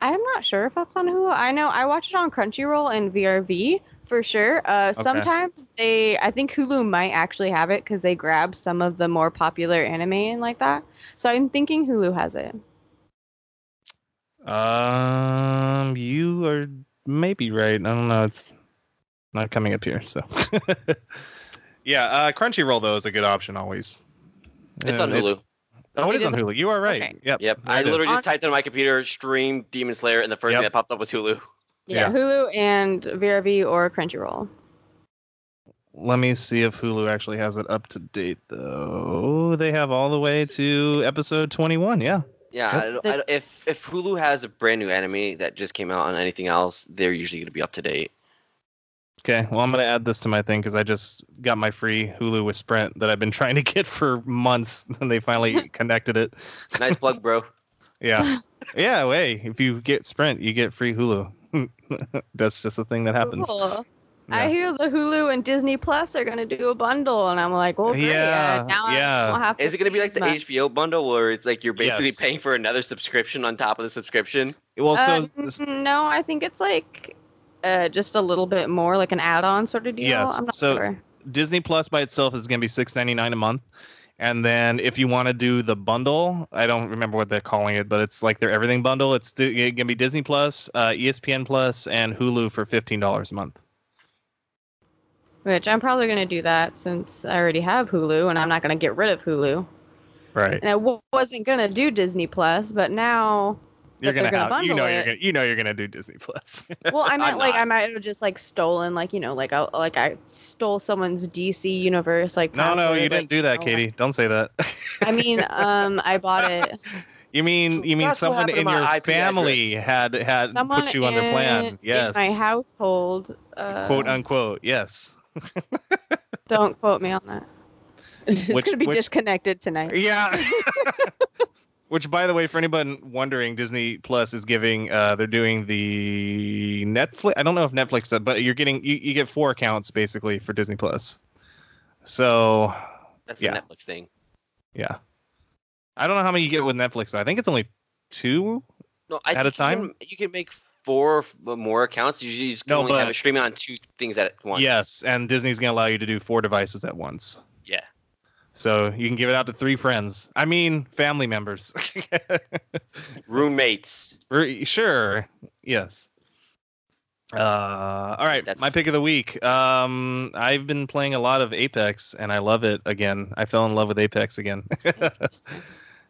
I'm not sure if that's on Hulu. I know I watch it on Crunchyroll and VRV for sure. Uh, Okay. Sometimes they, I think Hulu might actually have it because they grab some of the more popular anime and like that. So I'm thinking Hulu has it. Um, you are maybe right. I don't know. It's not coming up here, so. yeah, uh, Crunchyroll though is a good option always. It's Uh, on Hulu. Oh, it It is on Hulu. You are right. okay. Yep. Yep. I literally On- just typed in my computer stream Demon Slayer, and the first Yep. thing that popped up was Hulu. Yeah, Yeah. Hulu and VRV or Crunchyroll. Let me see if Hulu actually has it up to date though. They have all the way to episode 21. Yeah. Yeah, I don't- I don't- if if Hulu has a brand new anime that just came out on anything else, they're usually going to be up to date. Okay. Well, I'm gonna add this to my thing because I just got my free Hulu with Sprint that I've been trying to get for months, and they finally connected it. Nice plug, bro. Yeah. Yeah. Hey, if you get Sprint, you get free Hulu. That's just a thing that happens. Cool. I hear the Hulu and Disney Plus are gonna do a bundle, and I'm like, well, great. Yeah, uh, now I yeah. don't have to Is it going to be like the use my- HBO bundle where it's like you're basically Yes. paying for another subscription on top of the subscription? Well, so Uh, this- no, I think it's like uh, just a little bit more, like an add-on sort of deal. Yes, I'm not so- sure. Disney Plus by itself is going to be six ninety nine a month, and then if you want to do the bundle, I don't remember what they're calling it, but it's like their everything bundle. It's going to be Disney Plus, uh, ESPN Plus, and Hulu for fifteen dollars a month. Which I'm probably gonna do that since I already have Hulu, and I'm not gonna get rid of Hulu. Right. And I w- wasn't gonna do Disney Plus, but now, You're gonna gonna have you bundle know you're gonna you know you're gonna do Disney Plus. well, I meant I'm like I might have just like stolen, like you know, like I like I stole someone's DC universe, like no, no, you like, didn't do that, you know, Katie. Don't say that. I mean, um, I bought it. You mean you mean That's someone in your IP family had had Someone put you on their plan? Yes. In my household. Uh, Quote unquote. Yes. Don't quote me on that. It's Which- gonna be which- disconnected tonight. Yeah. Which, by the way, for anyone wondering, Disney Plus is giving. Uh, they're doing the Netflix. I don't know if Netflix does, but you're getting you, you get four accounts basically for Disney Plus. So That's Yeah. a Netflix thing. yeah, I don't know how many you get with Netflix. though. I think it's only two. No, I At a think you can- time? You can, make four f- more accounts. Usually, you just can No, only have but- it streaming on two things at once. Yes, and Disney's gonna allow you to do four devices at once. Yeah. So you can give it out to three friends. I mean, family members. Roommates. Re- Sure. Yes. Uh, all right. That's- my pick of the week. Um, I've been playing a lot of Apex, and I love it again. I fell in love with Apex again.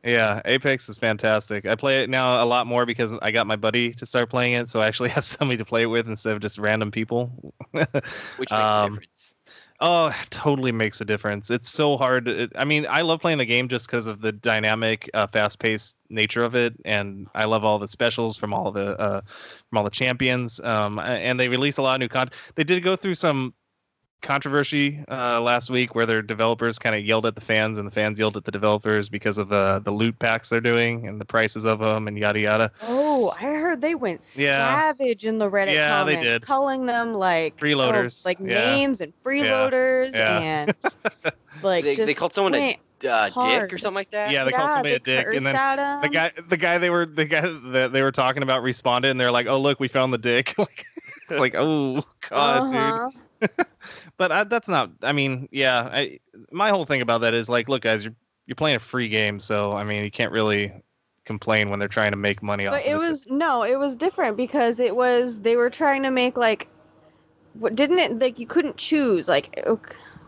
yeah, Apex is fantastic. I play it now a lot more because I got my buddy to start playing it, so I actually have somebody to play it with instead of just random people. Which makes Um, a difference. Oh, it totally makes a difference. It's so hard. I mean, I love playing the game just because of the dynamic, uh, fast-paced nature of it, and I love all the specials from all the uh, from all the champions. Um, and they release a lot of new content. They did go through some controversy uh, last week where their developers kind of yelled at the fans, and the fans yelled at the developers because of uh, the loot packs they're doing and the prices of them, and yada yada. Oh, I heard they went Yeah. savage in the Reddit Yeah, they comments, did. calling them like oh, Freeloaders, like yeah. names and freeloaders Yeah. and like They- they called someone a uh, dick or something like that. Yeah, they called yeah, somebody a dick, and then the guy the guy they were the guy that they were talking about responded and they're like oh look we found the dick like it's like oh god dude Uh-huh. but I, that's not i mean yeah I, my whole thing about that is like look guys you're you're playing a free game so i mean you can't really complain when they're trying to make money off But of it. was no, it was different because it was they were trying to make like what didn't it like you couldn't choose like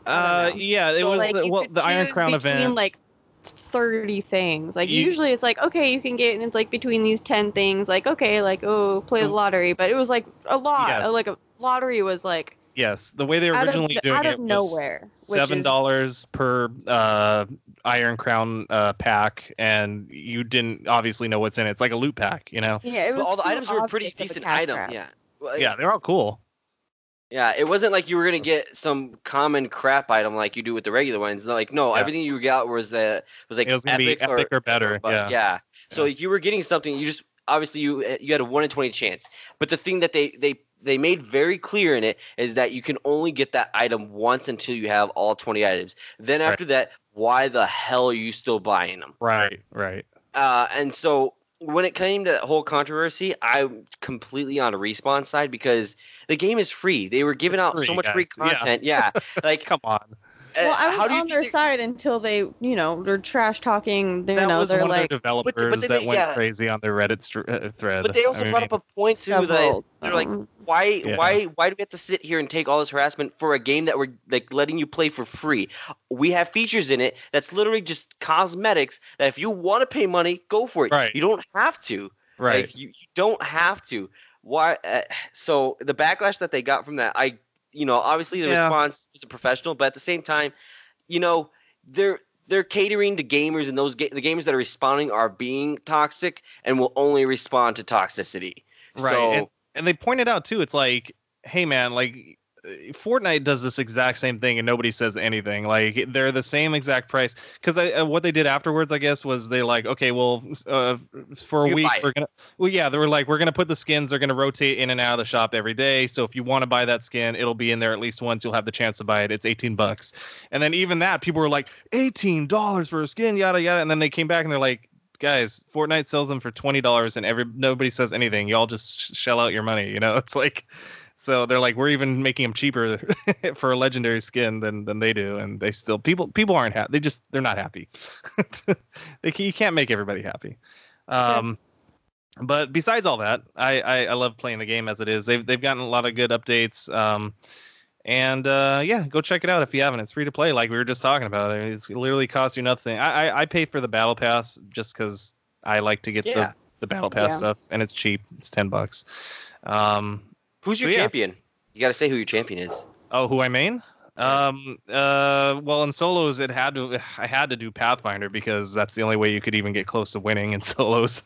uh yeah it So, was like the, well the iron crown between event. like 30 things like You- usually it's like okay you can get and it's like between these 10 things like okay like oh play the The- lottery but it was like a lot Yes. like a lottery was like yes the way they were out of, originally doing out it of was nowhere which seven is- dollars per uh, Iron Crown uh, pack, and you didn't obviously know what's in it. It's like a loot pack, you know. yeah it was all the items were pretty obvious a decent item. grab. Yeah. Well, Yeah, they're all cool. Yeah, it wasn't like you were gonna get some common crap item like you do with the regular ones. Like no, Yeah. everything you got was uh, was like it was gonna epic, be epic or, better. but- yeah. So you were getting something. You just obviously you you had a one in twenty chance. But the thing that they they they made very clear in it is that you can only get that item once until you have all twenty items. Then Right. after that, why the hell are you still buying them? Right, right. Uh, and so when it came to that whole controversy, I'm completely on a respawn side because the game is free. They were giving It's out so free, much free guys. Yeah. content. Yeah, like Come on. Uh, well, I was how on their they're- side until they, you know, they're trash talking. You that know, was they're one like of their developers but that they- went yeah. crazy on their Reddit str- uh, thread. But they also I brought mean, up a point too that they're like, why, Yeah. why, why do we have to sit here and take all this harassment for a game that we're like letting you play for free? We have features in it that's literally just cosmetics. That if you want to pay money, go for it. Right. You don't have to. right. Like you, you don't have to. Why? Uh, so the backlash that they got from that, I, you know, obviously the Yeah. response isn't professional, but at the same time, you know, they're they're catering to gamers, and those ga- the gamers that are responding are being toxic and will only respond to toxicity. Right, So and, and they pointed out too. It's like, hey man, like Fortnite does this exact same thing, and nobody says anything. Like they're the same exact price. Because uh, what they did afterwards, I guess, was they like, okay, well, uh, for a You week we're gonna, well, yeah, they were like, we're gonna put the skins. They're gonna rotate in and out of the shop every day. So if you want to buy that skin, it'll be in there at least once. You'll have the chance to buy it. It's eighteen bucks. And then even that, people were like, eighteen dollars for a skin, yada yada. And then they came back and they're like. guys, Fortnite sells them for twenty dollars, and every nobody says anything. Y'all just sh- shell out your money. You know, it's like. So they're like, we're even making them cheaper for a legendary skin than than they do, and they still people people aren't happy. They just they're not happy. they can, you can't make everybody happy. Um, but besides all that, I, I I love playing the game as it is. They've they've gotten a lot of good updates. Um, and uh, yeah, go check it out if you haven't. It's free to play, like we were just talking about. I mean, it's literally costs you nothing. I I, I pay for the battle pass just because I like to get Yeah. the the battle pass Yeah. stuff, and it's cheap. It's ten bucks. Um, Who's your So, yeah. champion? You got to say who your champion is. Oh, who I main? Um. Uh. Well, in solos, it had to. I had to do Pathfinder because that's the only way you could even get close to winning in solos.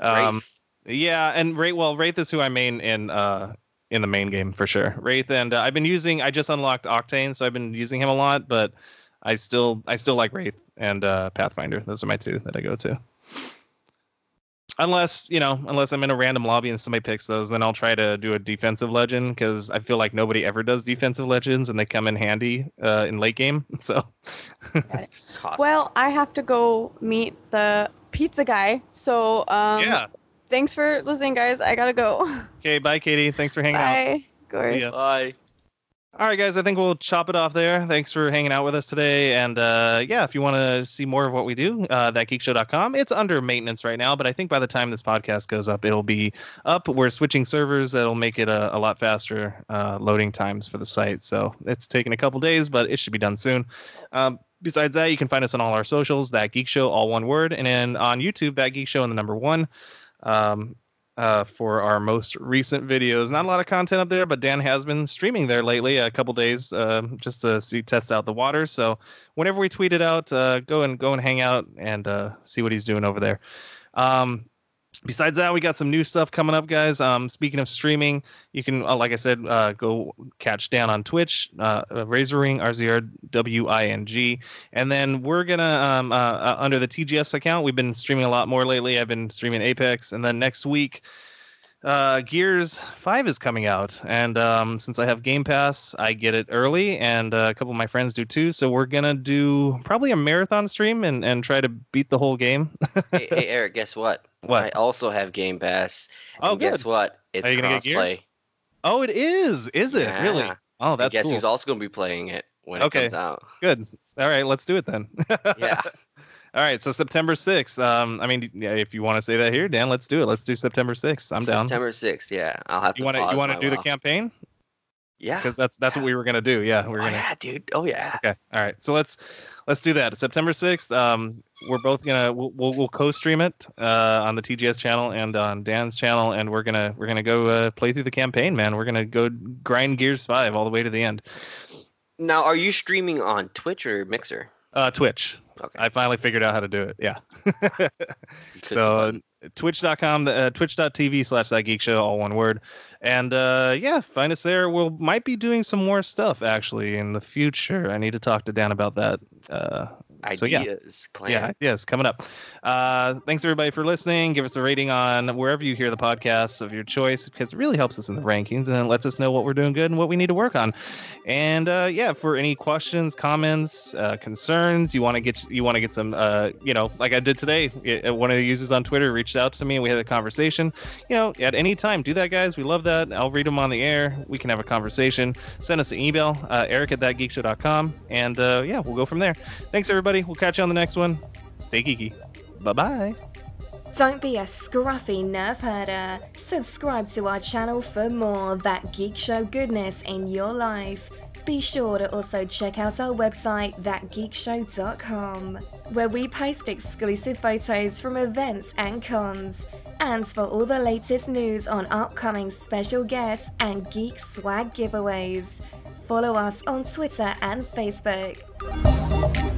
um. Wraith. Yeah, and Wraith. Well, Wraith is who I main in. Uh. In the main game for sure, Wraith, and uh, I've been using. I just unlocked Octane, so I've been using him a lot. But I still, I still like Wraith and uh, Pathfinder. Those are my two that I go to. Unless you know, unless I'm in a random lobby and somebody picks those, then I'll try to do a defensive legend because I feel like nobody ever does defensive legends and they come in handy uh, in late game. So Well, I have to go meet the pizza guy. So um, yeah. thanks for listening, guys. I gotta go. Okay, bye, Katie. Thanks for hanging out. Bye. See Bye. All right, guys. I think we'll chop it off there. Thanks for hanging out with us today. And uh, yeah, if you want to see more of what we do, uh, thatgeekshow.com. It's under maintenance right now, but I think by the time this podcast goes up, it'll be up. We're switching servers. That'll make it a, a lot faster uh, loading times for the site. So it's taken a couple days, but it should be done soon. Um, besides that, you can find us on all our socials. That Geek Show, all one word, and then on YouTube, That Geek Show, and the number one. Um, uh, for our most recent videos. Not a lot of content up there, but Dan has been streaming there lately, a couple days, uh, just to see test out the water. So whenever we tweet it out, uh, go and go and hang out and uh, see what he's doing over there. Um, besides that, we got some new stuff coming up, guys. Um, speaking of streaming, you can, uh, like I said, uh, go catch Dan on Twitch, uh, uh, Razor Wing, R Z R W I N G, and then we're gonna um, uh, uh, under the TGS account. We've been streaming a lot more lately. I've been streaming Apex, and then next week. Uh, Gears 5 is coming out, and um, since I have Game Pass, I get it early, and uh, a couple of my friends do too. So we're gonna do probably a marathon stream and, and try to beat the whole game. hey, hey, Eric, guess what? What? I also have Game Pass. Oh, and guess what? It's you gonna get crossplay. Oh, it is. Is it really? Yeah. Oh, And that's guess cool. who's also going to be playing it when Okay. it comes out? Good. All right, let's do it then. Yeah. All right, so September 6th. Um, I mean, if you want to say that here, Dan, let's do it. Let's do September 6th. I'm down. September 6th. Yeah. I'll have to. You want to you want to do the campaign? Yeah. Because that's that's what we were gonna do. Yeah, we are Oh, gonna. yeah, dude. Oh, yeah. Okay. All right. So let's let's do that. September 6th. Um, we're both gonna we'll we'll, we'll co-stream it uh, on the TGS channel and on Dan's channel, and we're gonna we're gonna go uh, play through the campaign, man. We're gonna go grind Gears Five all the way to the end. Now, are you streaming on Twitch or Mixer? Uh, Twitch. Okay. I finally figured out how to do it. Yeah. You click the so uh, twitch.com uh, twitch.tv slash that geek show all one word and uh yeah find us there we'll might be doing some more stuff actually in the future i need to talk to dan about that uh so, yeah. ideas, yeah yes coming up. Uh thanks everybody for listening. Give us a rating on wherever you hear the podcasts of your choice because it really helps us in the rankings and it lets us know what we're doing good and what we need to work on. And uh yeah for any questions comments uh concerns you want to get you want to get some uh you know like i did today uh, one of the users on twitter reached out to me and we had a conversation. You know at any time do that guys. We love that. I'll read them on the air. We can have a conversation. Send us an email uh, eric at thatgeekshow.com and uh yeah we'll go from there. Thanks everybody we'll catch you on the next one stay geeky bye bye Don't be a scruffy nerf herder. Subscribe to our channel for more that Geek Show goodness in your life. Be sure to also check out our website, thatgeekshow.com, where we post exclusive photos from events and cons. And for all the latest news on upcoming special guests and geek swag giveaways, follow us on Twitter and Facebook.